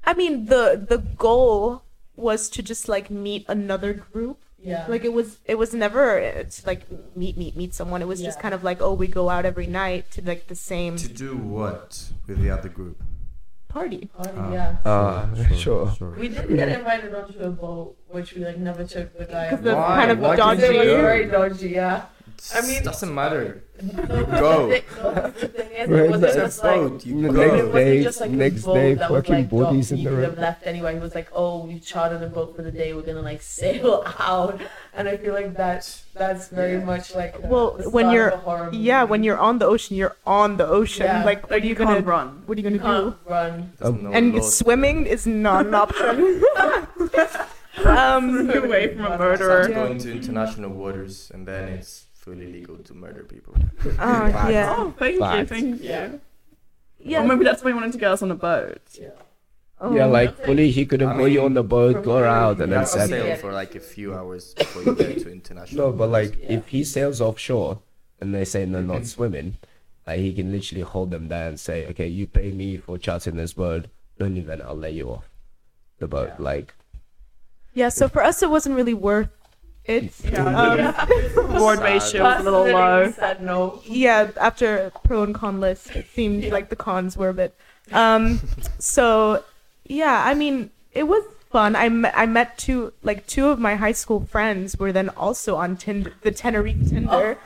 I mean, the the goal was to just like meet another group. Yeah. Like it was, it was never uh, to like meet, meet, meet someone. It was just kind of like, oh, we go out every night to like the same To do what with the other group? party. Party, Ah. yeah. Uh, sure. We did get invited onto a boat, which we like never took the guy. Because the kind of Why dodgy. It was very dodgy, yeah. I mean- it doesn't matter. No, Go. The no, the thing is, it wasn't just like. You The go. Next day, just like next day, that fucking like, bodies in the could river. have left anyway. He was like, "Oh, we chartered a boat for the day. We're gonna like sail out," and I feel like that that's very much like uh, Well, the when you're- a Yeah, when you're on the ocean, you're on the ocean. Yeah. Like, what are you you gonna run. What are you you gonna can't run. There's Um, no do? And laws. swimming is not an option. um, Get away from a murderer. Start going to international waters, and then it's fully legal to murder people. uh, yeah, Oh, thank Facts. you, thank you. Yeah. yeah. Or maybe that's why he wanted to get us on a boat. Yeah. Oh. Yeah, like fully, he could have I put you on the boat, go out, and then have to said, sail for like a few hours before you get to international. No, but like Yeah. if he sails offshore and they say they're not swimming, Like he can literally hold them there and say, "Okay, you pay me for charting this boat. Only then I'll let you off the boat." Yeah. Like Yeah, so for us, it wasn't really worth it. Yeah. Um, Board ratio was a little low. Said no. yeah, after pro and con list, it seemed like the cons were a bit. Um, so yeah, I mean, it was fun. I met, I met two like two of my high school friends were then also on Tinder, the Tenerife Tinder.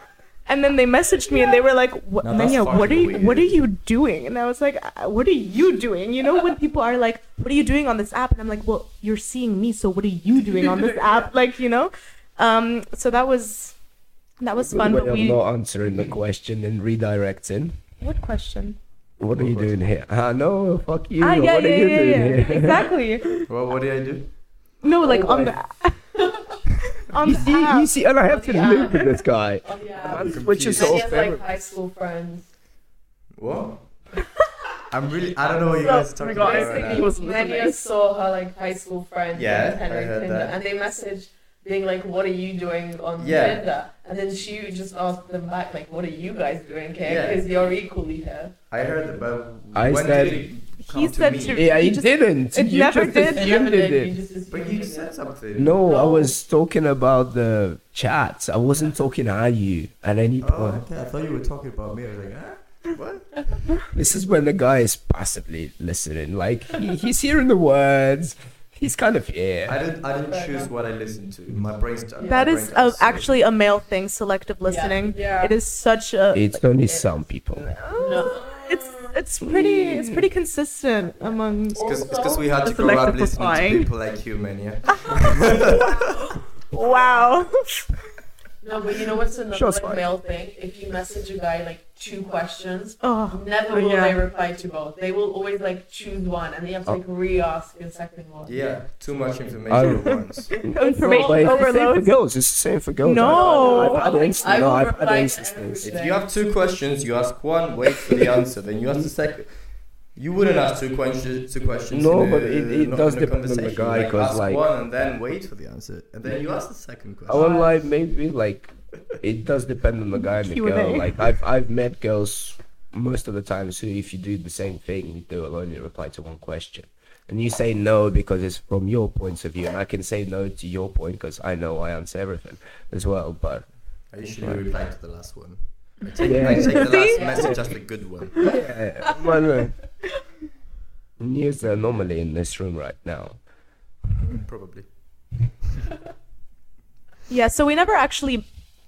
And then they messaged me and they were like, what, Now that's what are fucking you, what are you doing? And I was like, "Uh, what are you doing? You know, when people are like, what are you doing on this app? And I'm like, well, you're seeing me, so what are you doing on this app? Like, you know? Um, so that was, that was fun. way But of we, not answering the question and redirecting. what question? What are you doing here? Ah, no, fuck you. Ah, yeah, what yeah, are you yeah, doing yeah. here? Exactly. Well, what did I do? No, like Oh on the on you the see, you see, and I have to Yeah. live with this guy. Oh yeah. Which is confused. so Many like favorite. high school friends. What? I'm really. I don't know what you guys are talking oh about. I right think he now. was Many listening. saw her like high school friends. Yeah, on Tinder, I heard that. And they messaged being like, "What are you doing on Yeah. Tinder?" And then she just asked them back like, "What are you guys doing here? Yeah. Because you're equally here." I heard it, but I when said- did it come He to said me? to- Yeah, You he just- didn't. it you never just did. They assumed never it did, you just But you said something. No, I was talking about the chats. I wasn't talking at you at any Oh, point. okay. I thought you were talking about me. I was like, ah, what? This is when the guy is passively listening. Like he, he's hearing the words. He's kind of here. I didn't. I didn't choose what I listened to. My brain's done. That my is a, actually a male thing, selective listening. Yeah. It is such a It's only it's- some people. No. it's it's pretty it's pretty consistent among It's because we had to That's grow up listening to people like you, man. Yeah. Wow. No, but you know what's another Shots like, male thing? If you message a guy like two questions, Oh. never will Yeah. they reply to both. They will always like choose one, and they have to like oh. re-ask a second one. Yeah. Too much information at oh. once. Information But it's the same for overload. girls. It's the same for girls. No. I've, I've had inst- I no, will I've had reply to instances. If you have two questions, you ask one, wait for the answer, then you ask the second. You wouldn't ask two questions. Two questions. No, a- but it- it not does depend on the conversation. guy, 'cause, ask like- one and then wait for the answer, and then you ask the second question. won't lie, maybe like it does depend on the guy and the girl. Like I've I've met girls most of the time who if you do the same thing, they will only reply to one question. And you say no because it's from your point of view, and I can say no to your point because I know I answer everything as well. But I usually reply to the last one. I take, Yeah. I take the last message as the good one. yeah, well, news are normally in this room right now. Probably. Yeah, so we never actually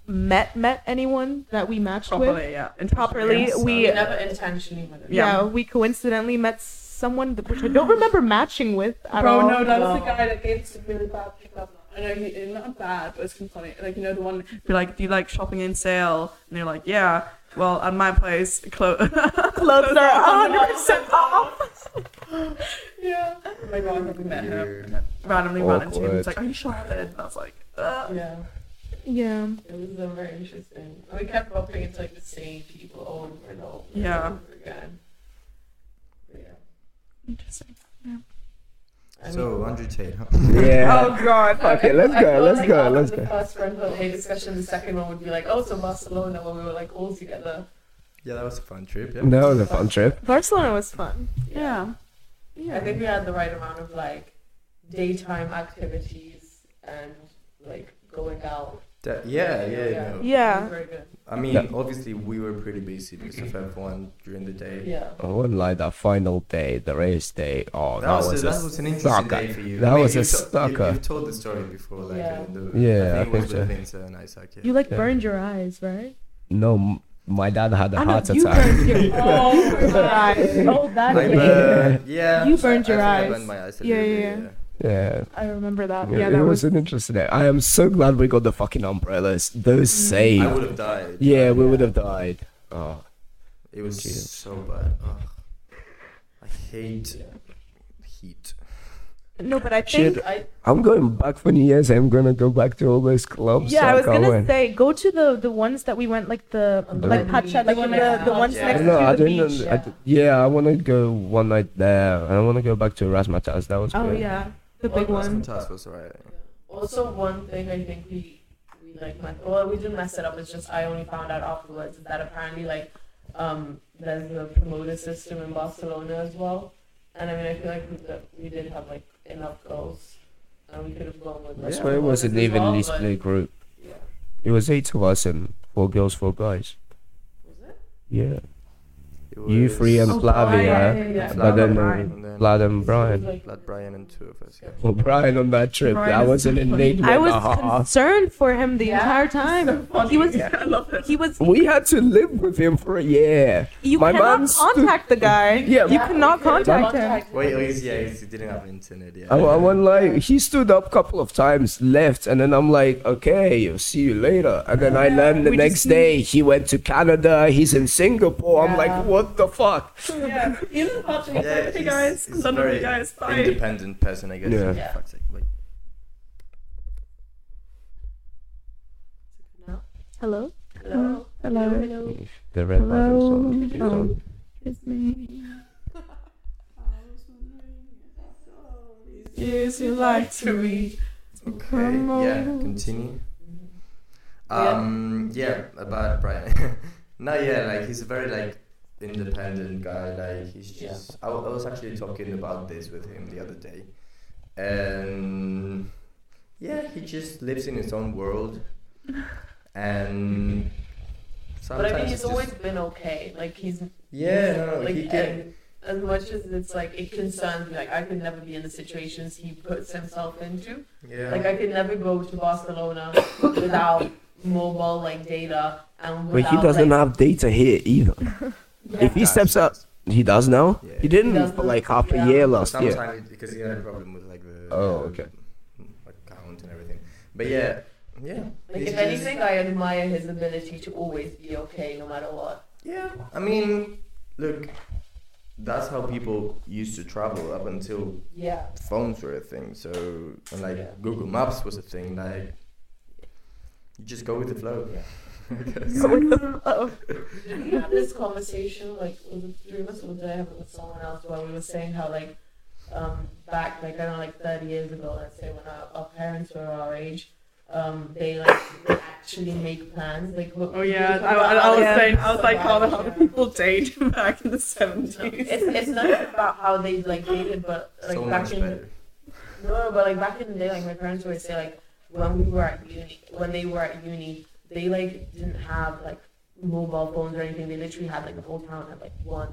met met anyone that we matched with. Properly, yeah. Properly, Yes, we We never intentionally met. Yeah. we coincidentally met someone that, which I don't remember matching with at Bro, all. no, that was the No. guy that gave us a really bad pickup. I know he it's not bad, but it's kind of funny. Like you know the one be like, do you like shopping in sale? And you're like, yeah. Well, at my place, clothes. Clothes are 100% off. yeah. Oh my god, I probably met him. Weird. Randomly ran into him. Awkward. He's like, are you Charlotte? And I was like, uh. Yeah, Yeah. it was uh, very interesting. We kept bumping into like the same people over and over. Yeah. And over again. But, yeah. Interesting. I mean- So Andrew Tate, huh? Yeah. Oh god. Okay, let's I go, feel let's like go, after let's go. The go. first rental day discussion, the second one would be like, oh, so Barcelona when we were like all together. Yeah, that was a fun trip. Yeah. That was a fun trip. Barcelona was fun. Yeah. Yeah. I think we had the right amount of like daytime activities and like going out. That- yeah, yeah, Yeah. no. Yeah. It was very good. I mean, Yeah. obviously we were pretty busy because of F1 during the day. Yeah. I wouldn't lie, that final day, the race day, oh, That, that, was, was, a, a that was an interesting sucker. day for you. That I mean, was a you've to- you- sucker. You've told the story before, like Yeah. uh, the, Yeah, I I think it was think with so. Vince and Isaac. Yeah. You like Yeah. burned your eyes, right? No, m- my dad had a I know, heart you burned your oh, eyes. Oh, that I day. burned, yeah. You burned your I eyes. burned my eyes a Yeah, little yeah, bit, yeah. I remember that. Yeah, Yeah, it that was, was. an interesting day. I am so glad we got the fucking umbrellas. Those Mm. saved. I would have died. yeah, we would have died. Oh, It was Jesus. so bad. Ugh. I hate heat. No, but I Shit. think. I I'm going back for New Year's. I'm gonna go back to all those clubs. Yeah, I was can't gonna wait. say go to the the ones that we went like the On like beach. Pacha, like The the the ones Pacha. next No, I to the didn't. beach. I d- yeah, I want to go one night there, and I want to go back to Razzmatazz. That was Oh great. yeah, the big Well, one. Task was alright. also one thing I think we we like mess, well we didn't mess it up. It's just I only found out afterwards that apparently like um, there's a promoter system in Barcelona as well. And I mean, I feel like we, that we did have like enough girls, and we could have gone with. That's like, why it was promoters an as well, evenly split group. Yeah. It was eight of us and four girls, four guys. Was it? Yeah. It You three and Oh, Flavia, Brian, yeah, yeah. but then uh, And then Vlad and Brian. Like, Vlad, Brian, and two of us. Yeah. Well, Brian on that trip, Brian that is was an so funny. enigma. I was and a half. concerned for him the Yeah. entire time. Funny. He was I love it. he was We had to live with him for a year. you My cannot man stood- contact the guy. Yeah, You cannot we could've contact him. contacted Wait, him. oh, he's, yeah, he's, he didn't have internet. Yeah. I, I went like he stood up a couple of times, left, and then I'm like, okay, I'll see you later. And then I learned the We next just- day he went to Canada. He's in Singapore. I'm like, what the fuck? yeah, you know, watching. Yeah, hey he's- guys, he's London, very guys, bye. Independent person, I guess. Yeah. Yeah. Fuck's sake. Wait. No? Hello. Hello. Hello. Hello. The red Hello. button. So, Oh. It's me. Yes, you like to read. Okay. Come Yeah. on. Continue. Yeah. Um. Yeah. About Brian. no. Yeah. Like he's a very like independent guy. Like he's Yeah. just. I, I was actually talking about this with him the other day, and yeah, he just lives in his own world, and. But I mean, he's it's always been okay. Like he's Yeah. No. no like he can. as much as it's like it concerns me, like I could never be in the situations he puts himself into. Yeah. Like I could never go to Barcelona without mobile like data and but he doesn't like, have data here either. If he does, steps he up, does. he does now. Yeah. He didn't does for like half yeah. a year last year. Sometimes because he had a problem with like the Oh, okay. account and everything. But yeah, yeah. Like if just- anything, I admire his ability to always be okay no matter what. Yeah, I mean, look, that's how people used to travel up until Yeah. phones were a thing. So and like Yeah. Google Maps was a thing. Like you just go with the flow. I Oh. Did we have this conversation like was it three of us or did I have it with someone else where we were saying how like um back like I don't know like thirty years ago let's say when our, our parents were our age um they like actually make plans like what- Oh yeah, I, I, I was how saying, I was like, how the hell do yeah. people date back in the seventies? It's it's not about how they like dated, but like so back in better. no, but like back in the day, like my parents always say like when we were at uni, when they were at uni, they like didn't have like mobile phones or anything. They literally had like the whole town had like one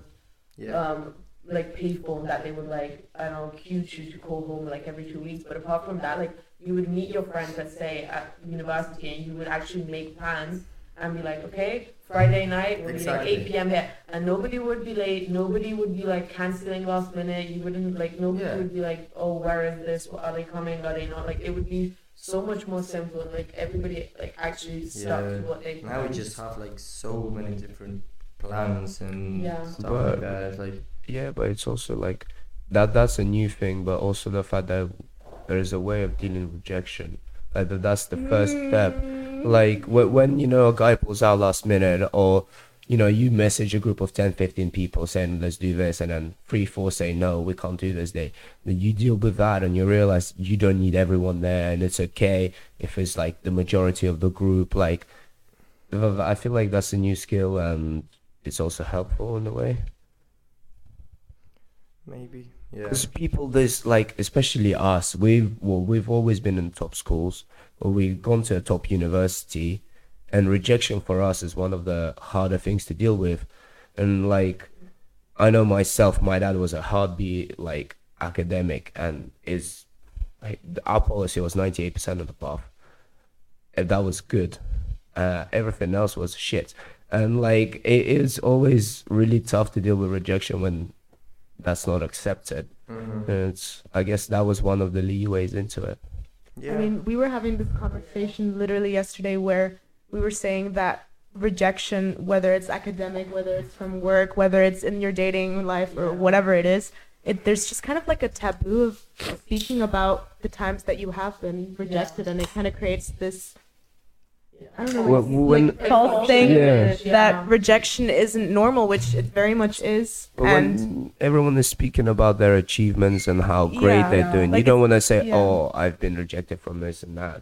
Yeah. um like payphone that they would like I don't know queue to to call home like every two weeks. But apart from that, like you would meet your friends, let's say at university, and you would actually make plans and be like, okay, Friday night we'll Exactly. be like 8 p.m. here, and nobody would be late. Nobody would be like canceling last minute. You wouldn't like nobody Yeah. would be like, oh, where is this? Are they coming? Are they not? Like it would be so much more simple. and, Like everybody like actually stuck Yeah. to what they. now we just have like so many different plans and Yeah. stuff But- like that. It's like Yeah, but it's also like that. That's a new thing, but also the fact that there is a way of dealing with rejection. Like that's the first step. Mm. Like when, when you know a guy pulls out last minute, or you know you message a group of 10, 15 people saying let's do this, and then three, four say no, we can't do this day. Then you deal with that, and you realize you don't need everyone there, and it's okay if it's like the majority of the group. Like I feel like that's a new skill, and it's also helpful in a way. maybe yeah. Because people, this like especially us, we've well, we've always been in top schools, or we've gone to a top university, and rejection for us is one of the harder things to deal with. And like, I know myself, my dad was a hardbeat like academic, and is like our policy was ninety eight percent of the path, and that was good. Uh, everything else was shit, and like it is always really tough to deal with rejection when that's not accepted. Mhm. It's I guess that was one of the leeways into it. Yeah. I mean, we were having this conversation literally yesterday where we were saying that rejection, whether it's academic, whether it's from work, whether it's in your dating life or whatever it is, it there's just kind of like a taboo of speaking about the times that you have been rejected, and it kind of creates this I don't know Well, when like, false thing Yeah. that rejection isn't normal, which it very much is, and when everyone is speaking about their achievements and how great Yeah. they're doing, you don't want to say, yeah. "Oh, I've been rejected from this and that."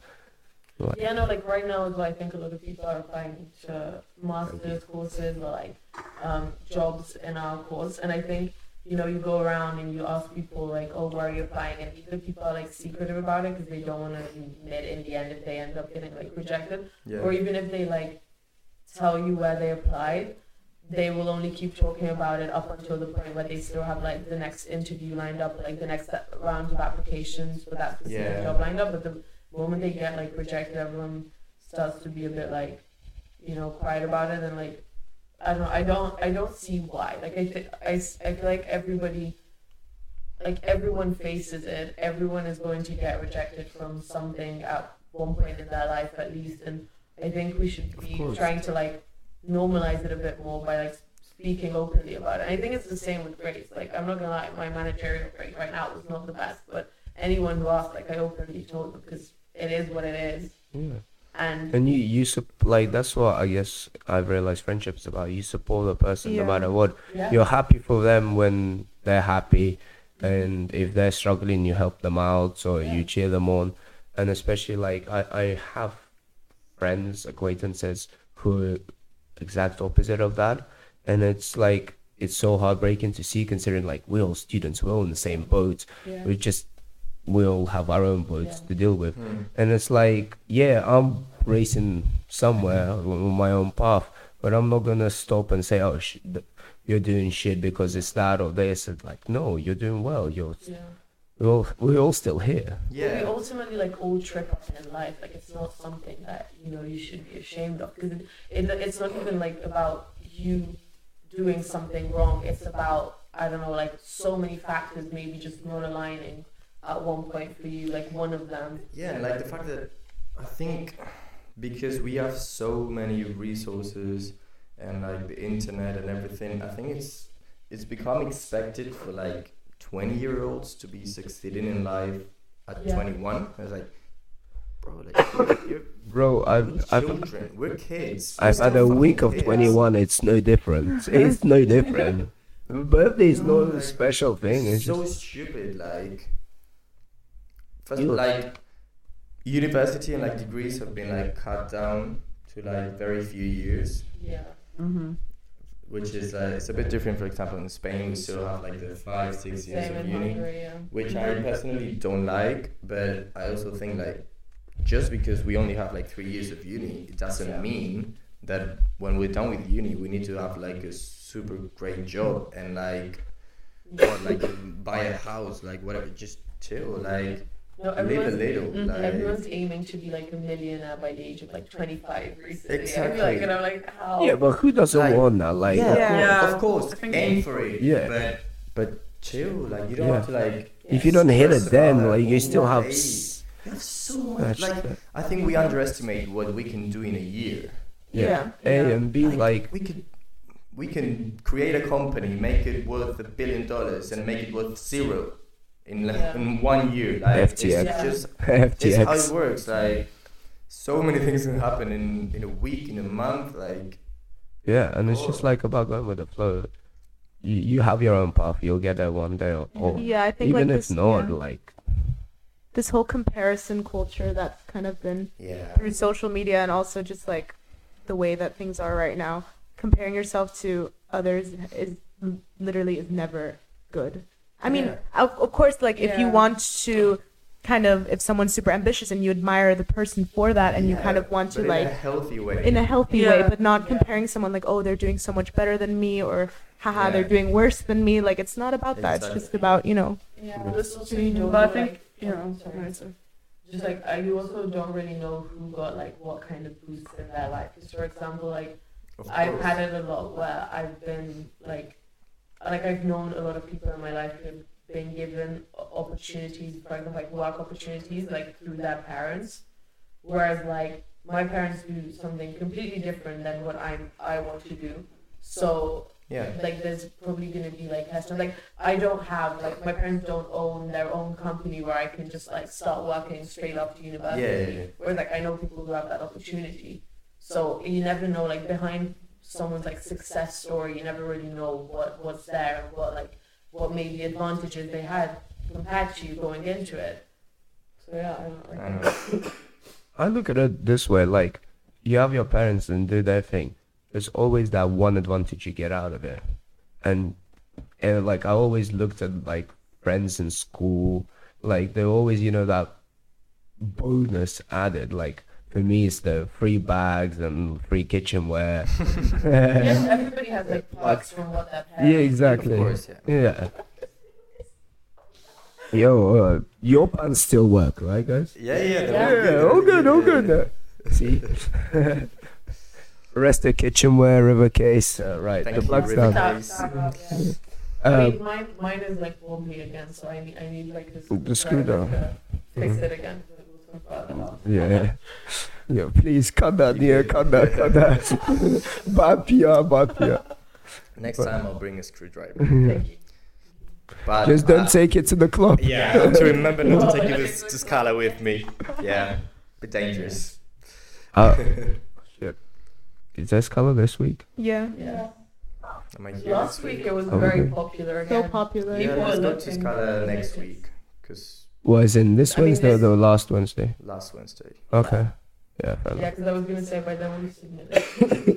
Like, Yeah, no, like right now is why I think a lot of people are applying to master's courses or like um, jobs in our course, and I think you know you go around and you ask people like, oh, where are you applying? And either people are like secretive about it because they don't want to admit in the end if they end up getting like rejected, Yeah. or even if they like tell you where they applied, they will only keep talking about it up until the point where they still have like the next interview lined up, like the next round of applications for that specific Yeah. job lined up. But the moment they get like rejected, everyone starts to be a bit like, you know, quiet about it and like, I don't know. I don't. I don't see why. Like I think I, I feel like everybody, like everyone faces it. Everyone is going to get rejected from something at one point in their life at least, and I think we should be trying to like normalize it a bit more by like speaking openly about it. And I think it's the same with grades. Like I'm not gonna lie, my managerial grade right now was not the best, but anyone who asked, like I openly told them because it is what it is, Yeah. and And you, you sup- like that's what I guess I've realized friendship is about. You support a person no matter what. yeah, You're happy for them when they're happy, and if they're struggling, you help them out or you cheer them on. And especially like I, I have friends, acquaintances who are exact opposite of that, and it's like it's so heartbreaking to see considering like we're all students, we're all in the same boat. yeah. We just we all have our own boats Yeah. to deal with. Hmm. And it's like, yeah, I'm racing somewhere on my own path, but I'm not gonna stop and say, oh, sh- you're doing shit because it's that or this. It's like, no, you're doing well. You're yeah. we're all we're all still here. We Yeah. ultimately like all trip up in life. Like it's not something that you know you should be ashamed of because it, it, it's not even like about you doing something wrong. It's about I don't know like so many factors maybe just not aligning at one point for you. Like one of them. Yeah, and like the fact that I think because we have so many resources and like the internet and everything, I think it's it's become expected for like 20 year olds to be succeeding in life at Yeah. 21. I was like, bro, like you're Bro, I've I've children, we're kids. I've had a week of kids. 21. It's no different. It's no different. Birthday is not a special thing. It's so just stupid. Like, first, You- like university and like degrees have been like cut down to like very few years, Yeah. Mm-hmm. which is uh, it's a bit different. For example, in Spain, we still have like the five, six years Same of uni, Hungary. Yeah. which I personally don't like. But I also think like just because we only have like three years of uni, it doesn't mean that when we're done with uni, we need to have like a super great job and like or like buy a house, like whatever, just chill, like No, live a everyone's, little, Mhm. like everyone's aiming to be like a millionaire by the age of like 25 recently. I feel Exactly. like, and I'm like, how? yeah, but who doesn't Like- want that? Like, yeah, Yeah. of course, I aim for it, Yeah. but but chill, like you don't Yeah. have to like. if you don't hit it, then like you still have. s- We have so much. much Like. I think we underestimate what we can do in a year. Yeah. A and B like we could we can create a company, make it worth a billion dollars, and make it worth zero in Yeah. in one year. Like FTX. it's just it's how it works. Like so many things can happen in in a week, in a month. Like Yeah, and it's just like about going with the flow. You you have your own path. You'll get there one day, or, or Yeah, I think even like if this, not, yeah. like this whole comparison culture that's kind of been yeah, through social media and also just like the way that things are right now comparing yourself to others is literally is never good i mean Yeah. of, of course like if you want to kind of if someone's super ambitious and you admire the person for that and you kind of want to but in a like healthy way. in a healthy way but not Yeah. comparing someone like oh they're doing so much better than me or haha they're doing worse than me like it's not about that. It's just about you know. Yeah, but you don't I think, like, you know, sorry. right, so- just like I, you also don't really know who got like what kind of boosts in their life. 'Cause for example, like I've had it a lot where I've been like, like I've known a lot of people in my life who've been given opportunities, for example, like work opportunities, like through their parents, whereas like my parents do something completely different than what I'm I want to do. So yeah. like there's probably gonna be like hesitant. Like I don't have like my parents don't own their own company where I can just like start working straight after university. Yeah, yeah, yeah. Whereas like I know people who have that opportunity. So you never know like behind someone's like success story, you never really know what what's there and what like what maybe advantages they had compared to you going into it. So yeah, I don't like I know. I look at it this way: like you have your parents and do their thing. there's always that one advantage you get out of it, and and like I always looked at like friends in school, like they always you know that bonus added like. For me, it's the free bags and free kitchenware. Yes, everybody has like perks from what that has. Yeah, exactly. Of course, yeah. Yeah. Yo, uh, your pants still work, right, guys? Yeah, yeah. they're Yeah, all all good, all good. yeah. uh, See, rest of kitchenware, river case, uh, right? Thank the plug's River down. Case. Tap, tap, yeah. I Uh, mean, mine, mine is like wobbly again, so I need, I need like this. The screwdriver. to Fix it again. We'll talk about that. yeah, yeah. Please cut that, yeah, cut that, cut that. bad PR, bad PR. Next time I'll bring a screwdriver. Thank you. But Just don't uh, take it to the club. Yeah, to remember not to take you to, to Scala with me. Yeah, bit dangerous. Uh, shit. Is there color this week? Yeah. Yeah. Am I here Last week week? it was Oh, very okay. popular So again. popular. Yeah, People let's are go to Scala next week because Was in this I mean, Wednesday or the last Wednesday? last Wednesday. Okay. Yeah, Yeah, because I was gonna say by then we submitted.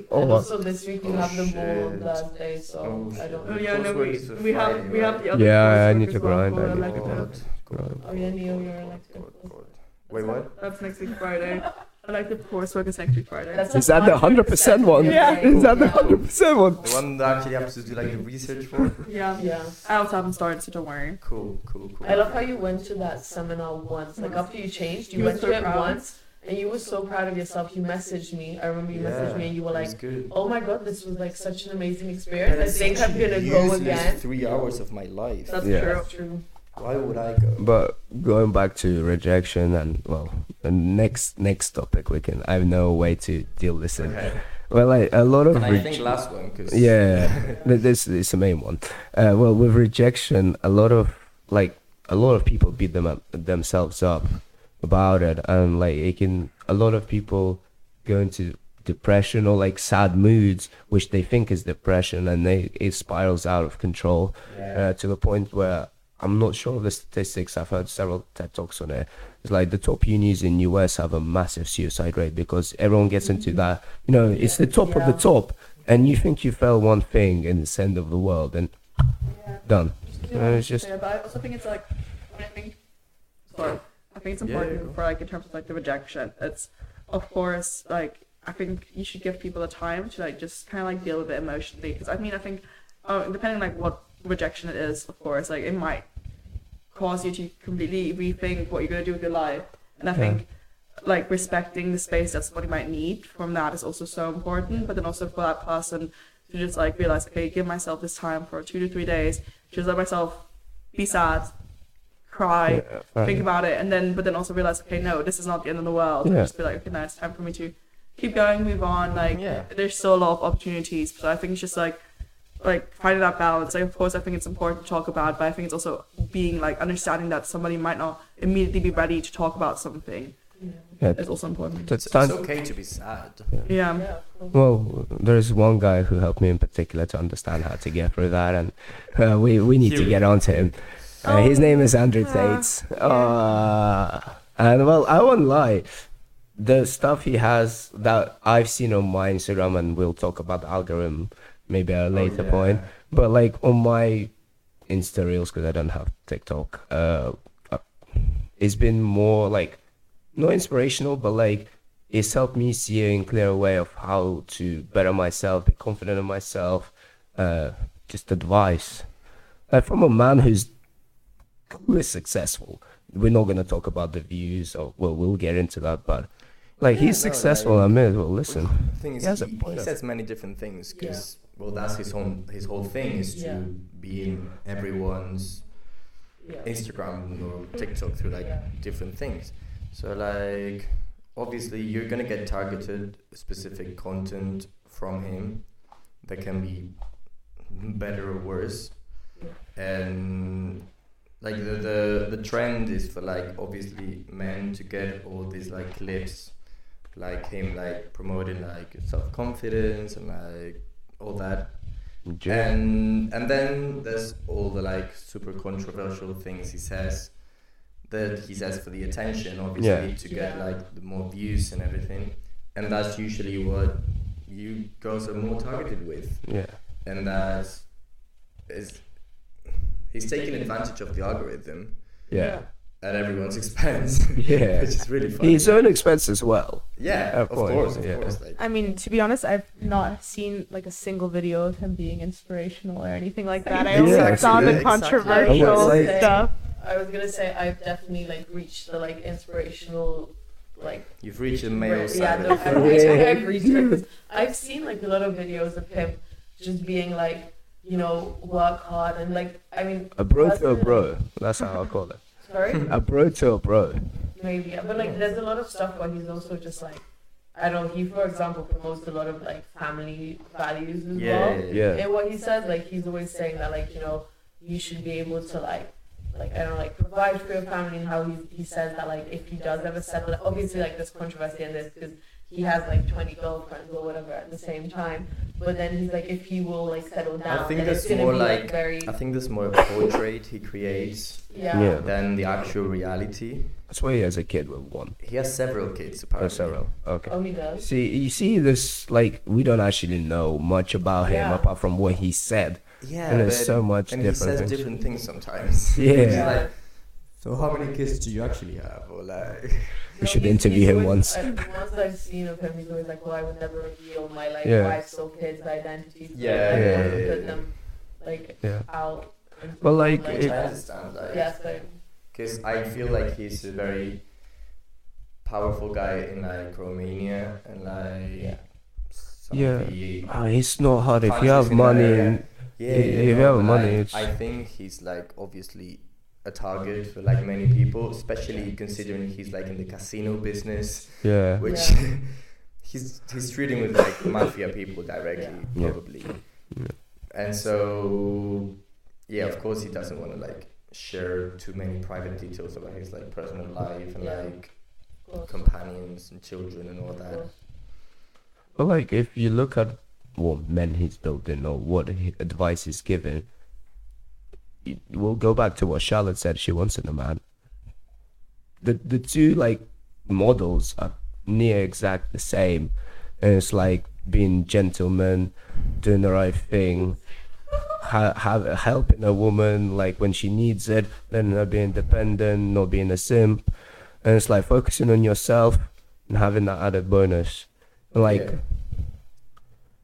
Oh, and also this week we Oh, have the oh, ball shit. that day, so Oh, I don't. Oh yeah, no, coursework we, we have Friday, we have the other. Yeah, I need as to grind, for I need to elective. grind. God, Oh yeah, Neo, you're oh, elected. God, God. Wait, what? That's next week Friday. Elective coursework is next week Friday. That's Is that the 100% one? Yeah. Is that the 100% one? The one that actually have to do like the research for? yeah. Yeah. I also haven't started, so don't worry. Cool, cool, cool. I love how you went to that seminar once. Like after you changed, you You went were so to it proud. once, and you were so proud of yourself. You messaged me. I remember you messaged me, and you were like, "Oh my god, this was like such an amazing experience. I think I'm gonna go Useless again." Three hours of my life. That's Yeah. true. That's true. Why would I go? But going back to rejection and well, the next next topic we can. I have no way to deal this in. Okay. Well, like a lot of And I rej- think last one because yeah, th- this is the main one. Uh, well, with rejection, a lot of like a lot of people beat them up, themselves up about it, and like it can a lot of people go into depression or like sad moods, which they think is depression, and they it spirals out of control uh, to the point where I'm not sure of the statistics. I've heard several TED talks on it. It's like the top unis in US have a massive suicide rate because everyone gets into that. You know, it's the top of the top, and you think you fell one thing and it's the end of the world, and done. Uh, it's just yeah, but I also think it's like, I think, sorry, I think it's Yeah, yeah, important for like in terms of like the rejection. It's, of course, like I think you should give people the time to like just kind of like deal with it emotionally. Because I mean, I think, uh, depending like what rejection it is, of course, like it might cause you to completely rethink what you're gonna do with your life. And I Yeah. think like respecting the space that somebody might need from that is also so important. But then also for that person to just like realize, okay, give myself this time for two to three days, just let myself be sad, cry, Yeah, think about it, and then but then also realize, okay, no, this is not the end of the world. And Yeah. just be like, okay, now it's time for me to keep going, move on. Like Yeah. there's still a lot of opportunities. So I think it's just like like finding that balance. Like of course I think it's important to talk about, but I think it's also being like understanding that somebody might not immediately be ready to talk about something Yeah, is also important. that's It's, it's okay to be sad. Yeah. Yeah. Well, there's one guy who helped me in particular to understand how to get through that, and uh, we we need to get on to him. Uh, his Oh, name is Andrew yeah. Tate. Uh, and well, I won't lie. The stuff he has that I've seen on my Instagram, and we'll talk about the algorithm maybe at a later yeah. point. But like on my Insta reels, because I don't have TikTok, uh, uh, it's been more like not inspirational, but like it's helped me see a clearer way of how to better myself, be confident in myself. Uh, just advice, like from a man who's who is successful. We're not gonna talk about the views, or well, we'll get into that, but like Yeah, he's no, successful. like- I may as well listen. Thing is, He has he, a point of- says many different things because well, that's his own his whole thing is to Yeah. be in everyone's Yeah. Instagram or TikTok through like different things. So like obviously you're gonna get targeted specific content from him that can be better or worse. And like the, the the trend is for like obviously men to get all these like clips like him like promoting like self confidence and like all that. And and then there's all the like super controversial things he says that he says for the attention obviously Yeah. to get like the more views and everything. And that's usually what you girls are more targeted with, Yeah. and that is he's taking advantage of the algorithm. Yeah. At everyone's expense. Yeah. which is really funny. His own expense as well. yeah, Of of course, course, of yeah. course. Like, I mean, to be honest, I've not seen like a single video of him being inspirational or anything like that. I only Yeah, saw the exactly. controversial I was stuff. I was gonna say I've definitely like reached the like inspirational like you've reached the male yeah, no, I've reached, Yeah. I've reached it 'cause I've seen like a lot of videos of him just being like, you know, work hard and like I mean A bro to a bro. That's how I call it. Sorry? A bro to a bro. Maybe, but like, there's a lot of stuff where he's also just like, I don't know. He, for example, promotes a lot of like family values as Yeah, well. yeah, yeah. Yeah. And what he says, like, he's always saying that, like, you know, you should be able to like, like I don't know, like provide for your family. And how he he says that, like, if he does ever settle, obviously, like, there's controversy in this because he has like 20 girlfriends or whatever at the same time. But then he's like, if he will like settle down, I think then it's that's gonna more be like- like very, I think there's more of a portrait he creates yeah. Yeah. than the actual reality. That's why he has a kid with one. He has several kids Or apparently. several. Okay. Oh, he does. See, you see this, like, we don't actually know much about him Yeah. apart from what he said. Yeah, and there's so much and he says things. different things sometimes. Yeah. It's like, so how many kids do you actually have? Or like, We should interview him always- once. I- The ones I've seen of him, he's always like, "Well, I would never reveal my like Yeah. wife's or kids' identities. but Yeah, I yeah, want yeah, yeah, put yeah. them like Yeah. out. into Well, like, public. which if- I understand, like, yeah, because I feel like he's a very powerful guy in like Romania and like Yeah. Yeah. of the ah, Oh, it's not hard if you have in that money area. and Yeah, If yeah, you have money, I, it's- I think he's like obviously a target for like many people, especially considering he's like in the casino business, yeah, which Yeah. he's he's treating with like mafia people directly, Yeah. probably. Yeah. And so, yeah, of course, he doesn't want to like share too many private details about his like personal life and like companions and children and all that. But like, if you look at what men he's building or what he, advice he's giving, it- we'll go back to what Charlotte said she wants in a man. The the two like models are near exact the same, and it's like being gentleman, doing the right thing, ha- have helping a woman like when she needs it, then not being dependent, not being a simp, and it's like focusing on yourself and having that added bonus, like. Yeah.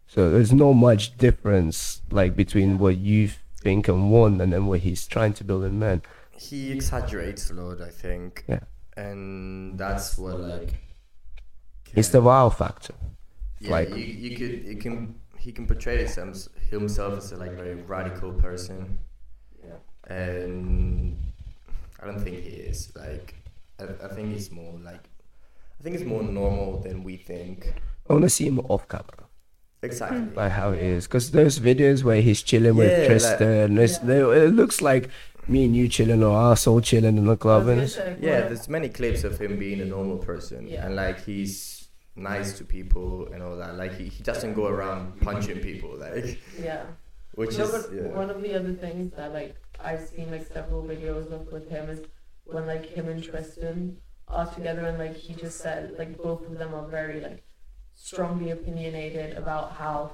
So there's not much difference like between what you think and want and then what he's trying to build in men. He exaggerates a lot, I think. Yeah. And that's what like. It's the wow factor. Yeah, like- you, you could you can he can portray himself himself as a like very radical person, Yeah. and I don't think he is. Like, I, I think he's more like, I think he's more normal than we think. I want to see him off camera, Exactly. like how it is, because those videos where he's chilling Yeah, with like- Tristan, they, it looks like me and you chilling or us all chilling in the I was club, and it's, Yeah, there's many clips of him being a normal person, Yeah. and like he's nice to people and all that. Like he, he doesn't go around punching people, like yeah. which no, is yeah. one of the other things that like I've seen like several videos of with him is when like him and Tristan are together and like he just said like both of them are very like strongly opinionated about how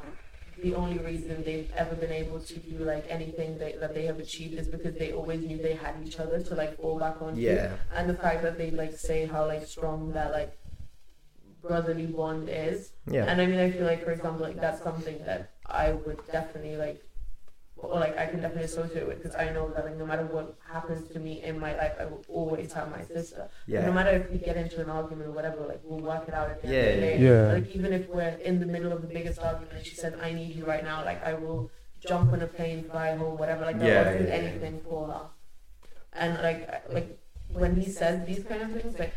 the only reason they've ever been able to do like anything they, that they have achieved is because they always knew they had each other to like fall back on yeah. and the fact that they like say how like strong that like brotherly bond is Yeah. and I mean, I feel like, for example, like that's something that I would definitely like, like I can definitely associate with because I know that like no matter what happens to me in my life, I will always have my sister. yeah. No matter if we get into an argument or whatever, like we'll work it out at the end of the day. yeah. Like even if we're in the middle of the biggest argument, she said, "I need you right now," like I will jump on a plane, fly home, whatever. Like I Yeah, will do yeah, yeah. anything for her. And like like when he says these kind of things, like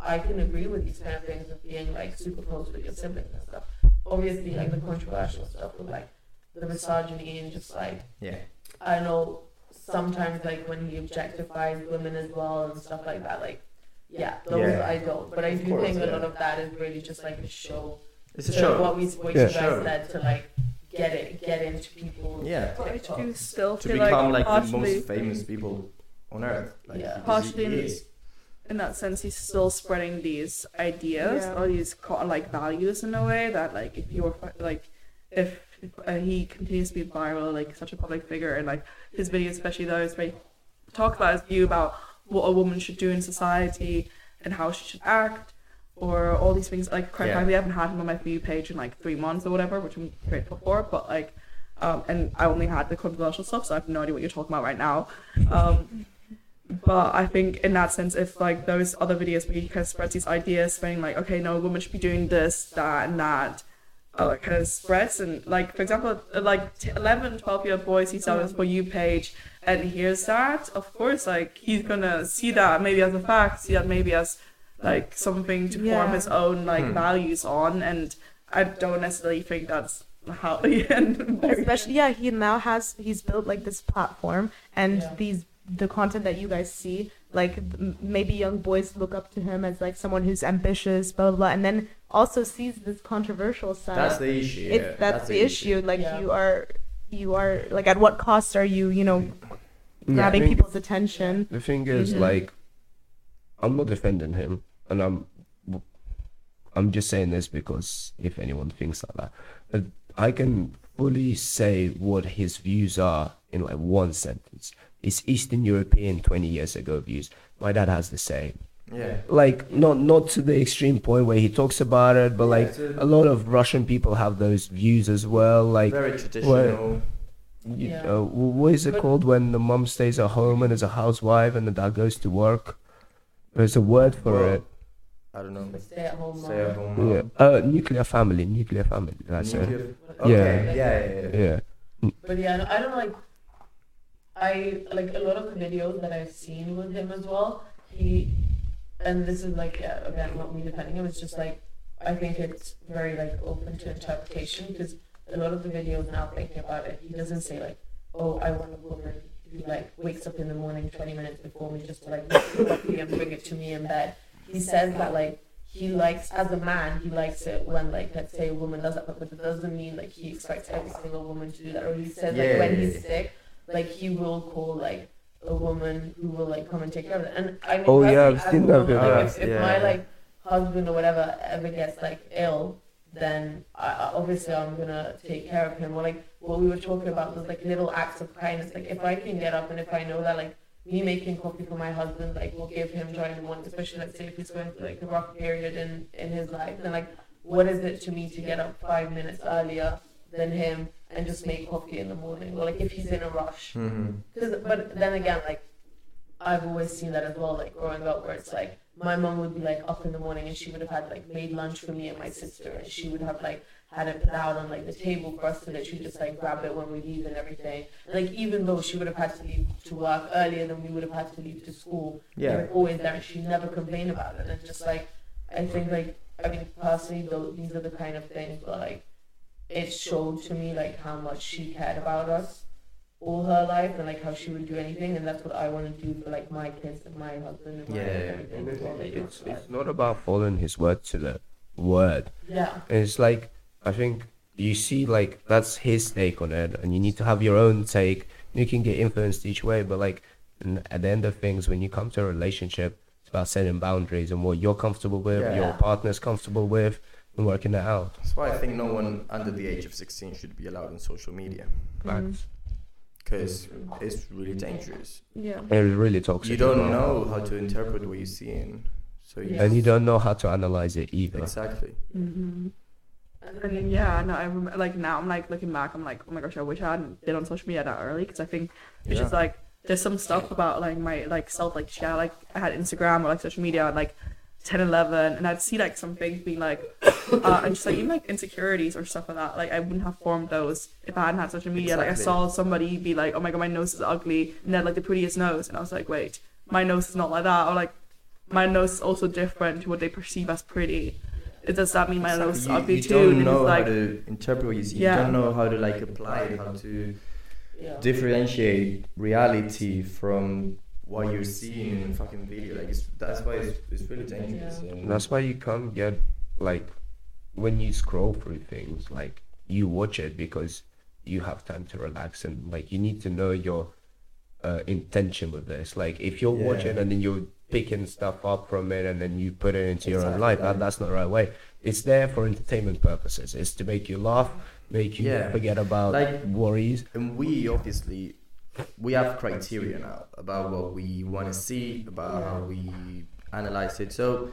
I can agree with these kind of things of being like super close with your siblings and stuff. Obviously, like the controversial stuff with like the misogyny and just like yeah. I know sometimes like when he objectifies women as well and stuff like that. Like yeah, those Yeah. I don't. But I do course, think a lot of that is really just like a show. It's a show. What we what Yeah. you guys said to like get it get into people. Yeah. But I do still to feel become like, like the most famous people on earth. Like Yeah. Partially he in- is. in that sense, he's still spreading these ideas Yeah. or these like values in a way that like if you're like if uh, he continues to be viral, like such a public figure, and like his videos, especially those where he talks about his view about what a woman should do in society and how she should act, or all these things. Like, quite Yeah. frankly, I haven't had him on my view page in like three months or whatever, which I'm grateful for. But like, um, and I only had the controversial stuff, so I have no idea what you're talking about right now. Um, but I think in that sense, if like those other videos where he kind of spreads these ideas, saying like, okay, no, women should be doing this, that, and that, uh, like kind of spreads and like for example, like t- 11, 12 year old boys, he saw this for you page and he hears that, of course, like he's gonna see that maybe as a fact, see that maybe as like something to form Yeah. his own like Hmm. values on, and I don't necessarily think that's how. and very- especially yeah he now has he's built like this platform and Yeah. these the content that you guys see like maybe young boys look up to him as like someone who's ambitious blah blah, blah and then also sees this controversial side That's the issue. Yeah. it's that's, the issue like Yeah. you are you are like at what cost are you you know Yeah, grabbing think people's attention The thing is, Mhm. like, I'm not defending him, and I'm, I'm just saying this because if anyone thinks like that, uh, I can fully say what his views are in like one sentence. It's Eastern European 20 years ago views. My dad has the same. Yeah. Like, not not to the extreme point where he talks about it, but Yeah, like a- a lot of Russian people have those views as well. Like, Very traditional. you, Yeah. uh, what is it But- called when the mom stays at home and is a housewife and the dad goes to work? There's a word for Well, it. I don't know. Stay at home. Stay at mom. home. Yeah. Uh, nuclear family. Nuclear family. That's. Nuclear- Yeah. Okay. Yeah. Yeah. yeah. Yeah. But yeah, I don't like. I like a lot of the videos that I've seen with him as well. He, and this is like yeah, again not me defending him. It's just like I think it's very like open to interpretation because a lot of the videos now thinking about it, he doesn't say like, oh, I want a woman who like wakes up in the morning twenty minutes before me just to like coffee and bring it to me in bed. He says that like he likes as a man he likes it when like let's say a woman does that but it doesn't mean like he expects every single woman to do that or he says like Yeah, when yeah, he's yeah. sick like he will call like a woman who will like come and take care of it and I mean Oh, yeah, I've seen that woman, video. like, if, if Yeah. my like husband or whatever ever gets like ill then I, I- obviously I'm gonna take care of him or like what we were talking about was like little acts of kindness like if I can get up and if I know that like me making coffee for my husband like will give him joy in the morning, especially let's say if he's going through like a rough period in in his life, then like what is it to me to get up five minutes earlier than him and just make coffee in the morning, or like if he's in a rush. Mhm. Cause, but then again, like I've always seen that as well, like growing up, where it's like my mom would be like up in the morning and she would have had like made lunch for me and my sister, and she would have like had it put out on like the table for us to literally just like grab it when we leave and everything. Like even though she would have had to leave to work earlier than we would have had to leave to school, they Yeah. were always there. and She never complained about it, and just like I think like I mean personally, though these are the kind of things where like it showed to me like how much she cared about us all her life and like how she would do anything and that's what I want to do for like my kids and my husband and my Yeah, well. It's, it's not about following his word to the word. yeah It's like I think you see like that's his take on it, and you need to have your own take. You can get influenced each way, but like at the end of things, when you come to a relationship, it's about setting boundaries and what you're comfortable with, Yeah. your partner's comfortable with, and working it out. That's why I think no one under the age of 16 should be allowed on social media Facts. because it's really dangerous. yeah. It's really toxic. You don't know how to interpret what you're seeing. So you and you don't know how to analyze it either. exactly. Mm-hmm. And then, yeah, no, I remember, like now I'm like looking back, I'm like, oh my gosh, I wish I hadn't been on social media that early because I think it's just like there's some stuff about like my like self like share like I had Instagram or like social media and like 10, 11, and I'd see like some things being like, uh, and just like even like insecurities or stuff like that. Like I wouldn't have formed those if I hadn't had social media. Like I saw somebody be like, oh my god, my nose is ugly, and they had like the prettiest nose, and I was like, wait, my nose is not like that, or like my nose is also different to what they perceive as pretty. It, Does that mean my nose is you, ugly you too? don't And it's know like, how to interpret what you see. Yeah. You don't know how to like apply it, how to yeah differentiate reality from what you're seeing in a fucking video. Like it's, that's why it's, it's really dangerous. Yeah. and- That's why you can't get like when you scroll through things like you watch it because you have time to relax and like you need to know your uh, intention with this. Like if you're Yeah. watching and then you're picking stuff up from it and then you put it into your own life, that. that, that's not the right way. It's there for entertainment purposes. It's to make you laugh, make you Yeah. forget about Like- worries. and we obviously we have criteria now about what we want to see about how we analyze it so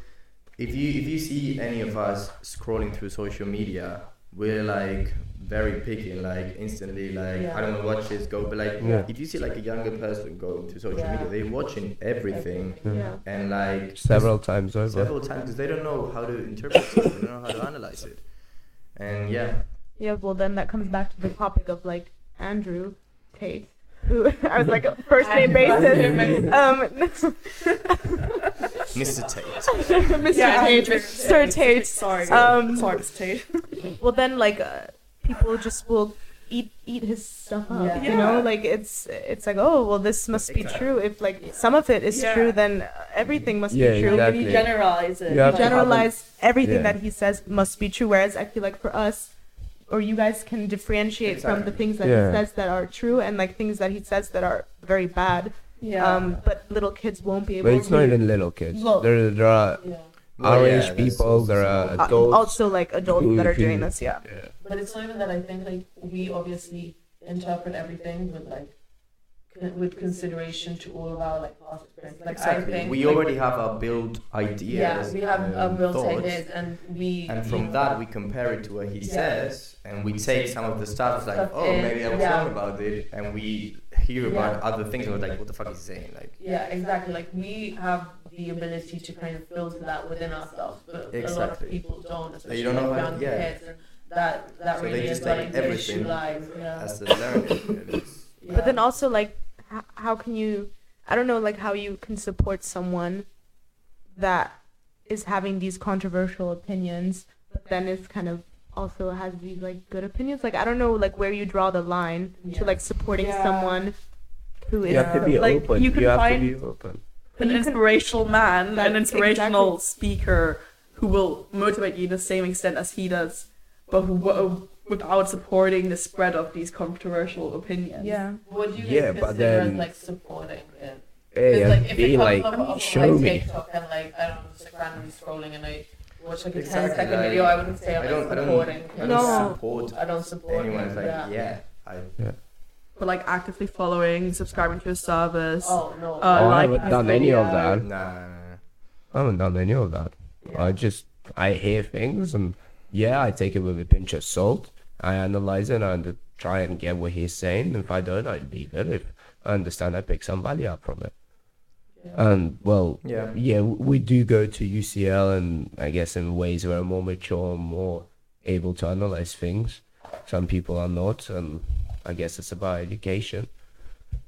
if you if you see any of us scrolling through social media we're like very picky and like instantly like Yeah. i don't want to watch this go but like Yeah. if you see like a younger person going to social Yeah. media they're watching everything Yeah. and like Several times over. several times because they don't know how to interpret it they don't know how to analyze it and yeah Yeah, well then that comes back to the topic of like Andrew Tate, who I was like first name basis. Um, mr tate Mr. Yeah, Tate, Mr. Sir Tate. Sorry. Um, Sorry, Mr. Tate. Well then like uh, people just will eat eat his stuff up. Yeah. You know, like it's it's like oh well this must be true. If like some of it is Yeah. true, then uh, everything must Yeah, be true. When exactly. you generalize it. You have like- to have a- generalize everything Yeah. that he says must be true. Whereas I feel like for us, or you guys can differentiate from the things that Yeah. he says that are true and like things that he says that are very bad. yeah. Um, but little kids won't be able to. But it's to. not even little kids. Well- there, there are Yeah. Our yeah, age that's people, also there are small. uh, adults. also like adults that are doing this. Yeah. yeah. But it's not even that I think like we obviously interpret everything with like con- with consideration to all of our like past experience. Like I think we like, already have our build ideas. yeah we have a um, built thoughts, ideas and we and from that we compare it to what he Yeah. says, and we take some of the stuff like, Stuff oh, in, maybe I was yeah. wrong about it, and we hear about Yeah. other things, and we're like, what the fuck is he saying? Like, yeah exactly like we have the ability to kind of filter that within ourselves, but a lot of people don't, especially don't know like how- yeah. kids, and that that So really is like the issue everything lies. Yeah. as a learning. And it's- yeah. But then also like, h- how can you? I don't know like how you can support someone that is having these controversial opinions, but then is kind of also has these like good opinions. Like I don't know like where you draw the line Yeah. to like supporting Yeah. someone who is You have to be Like, open. you You, can have find- to be open. an you can- inspirational man, an inspirational speaker who will motivate you to the same extent as he does, but who wo- without supporting the spread of these controversial opinions. yeah. What do you Yeah, guys but then- like supporting it? Hey, It's like if be it like, comes up show like me. TikTok and like I don't know, just like randomly scrolling and I watch like a Exactly, 10 second like, video, I wouldn't say I'm I don't, I like don't, supporting. I don't No. support I don't support anyone. it, It's like, yeah. yeah, I, But like actively following, subscribing to a service. Oh no. Uh, Oh, I like haven't this done any of video. that. nah, nah, nah. I haven't done any of that. Yeah. I just I hear things and yeah, I take it with a pinch of salt. I analyze it and try and get what he's saying. If I don't, I leave it. If I understand, I pick some value up from it. And well, Yeah. yeah, we do go to UCL, and I guess in ways where I'm more mature, more able to analyze things. Some people are not, and I guess it's about education.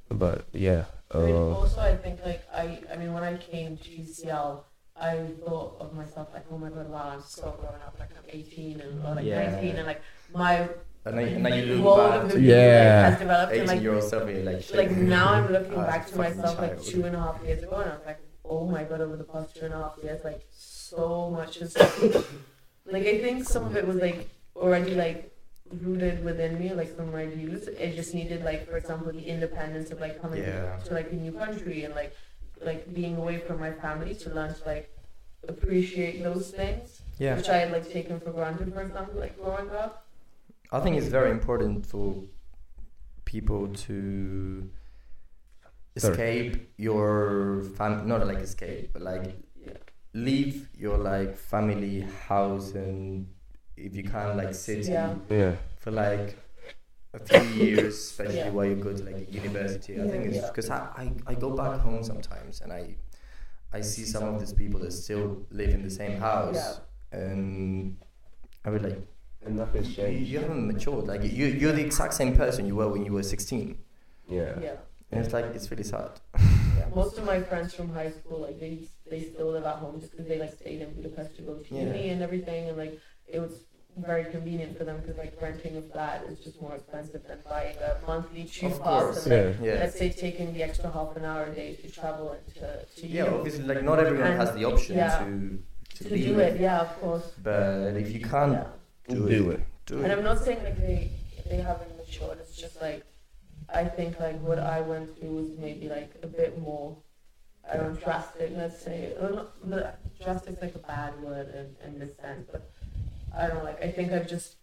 But yeah, I mean, uh, also, I think like I, I mean, when I came to UCL, I thought of myself like, oh my god, wow, I'm so grown up. Like I'm 18 and or like Yeah. 19, and like my And then, and then you look world back of to the your Yeah. has developed, and 18 like year old self, like, shit. like now I'm looking Ah, back to fucking myself like two and a half years ago, and I'm like, oh my god, over the past two and a half years, like so much has. like I think some of it was like already like rooted within me, like from my views. It just needed like, for example, the independence of like coming Yeah. to like a new country and like like being away from my family to learn to like appreciate those things, Yeah. which I had like taken for granted, for example, like growing up. I think it's very important for people to Sorry. escape your fam not like escape but like leave your like family house and if you can like city Yeah. yeah, for like a few years especially Yeah. while you go to like university I think it's Yeah. because I, I, I go back home sometimes and I I see some of these people that still live in the same house and I would like and nothing's you, you haven't matured. Like you, you're the exact same person you were when you were 16, Yeah. Yeah. and it's like it's really sad. Yeah, most of my friends from high school, like they they still live at home just because they like stayed in Budapest to go to uni Yeah. and everything, and like it was very convenient for them because like renting a flat is just more expensive than buying a monthly tube Of pass. course. And, like, Yeah. Yeah. Let's say taking the extra half an hour a day to travel and to to Yeah, uni. obviously, like not everyone has the option Yeah. to to, to leave. do it. Yeah, of course. But if you can't Yeah. Do, Do it, it. do And it. I'm not saying like they they haven't matured. It's just like I think like what I went through was maybe like a bit more, I don't know, drastic. Let's say, not- the- drastic's like a bad word in, in this sense, but I don't know. Like I think I've just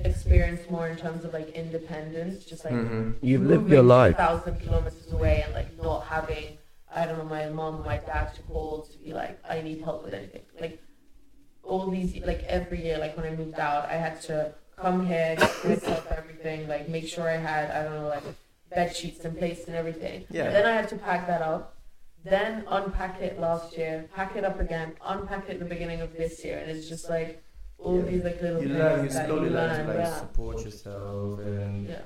experienced more in terms of like independence, just like hmm You've lived your life. thousand kilometers away and like not having I don't know my mom or my dad to call to be like I need help with anything like all these like every year like when I moved out I had to come here get myself everything like make sure I had I don't know like bed sheets in place and everything Yeah. then I had to pack that up then unpack it last year pack it up again unpack it at the beginning of this year and it's just like all Yeah. these like little You learn, you slowly you learn to like yeah support yourself and yeah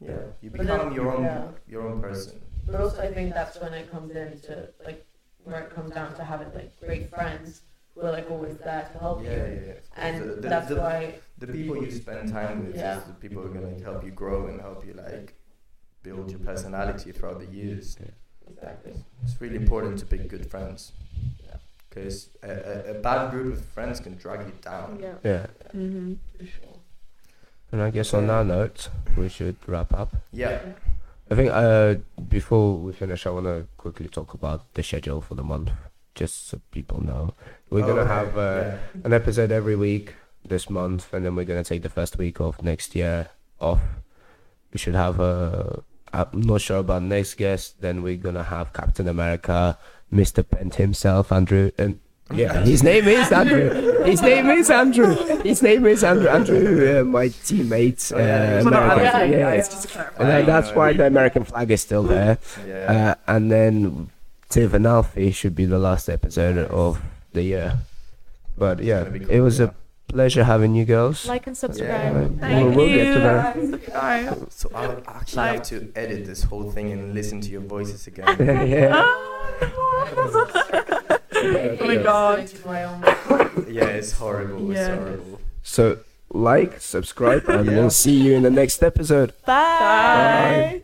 yeah, you become then- your own yeah. your own person. But also, I think that's when it comes into like where it comes down to having like great friends who are like always there to help Yeah, you, yeah, yeah. and The- the- that's the, why the people you spend time with Yeah. is the people who are gonna help you grow and help you like build your personality throughout the years. exactly. It's really important to pick good friends. Because a, a, a bad group of friends can drag you down. Yeah, Yeah. Mm-hmm. for sure. And I guess on that note, we should wrap up. Yeah. I think uh, before we finish, I want to quickly talk about the schedule for the month, just so people know. We're Oh, gonna okay. have uh, Yeah. an episode every week this month, and then we're gonna take the first week of next year off. We should have a. I'm not sure about next guest. Then we're gonna have Captain America, Mr. Pent himself, Andrew, and yeah, his name is Andrew. His name is Andrew. His name is Andrew. Andrew, uh, my teammate. Oh, yeah, uh, So American- Alex, yeah, yeah, yeah. it's just to. And then that's why the American flag is still there. Yeah. Uh, and then Tiv and Alfie should be the last episode of the year. But yeah, gonna it was yeah. a pleasure having you girls. Like and subscribe. Right. Thank We'll, we'll you. get to So I'll actually Like- have to edit this whole thing and listen to your voices again. yeah. oh my god. Listening to my own yeah, it's horrible. It's horrible. So like, subscribe, and Yeah. we'll see you in the next episode. Bye. Bye.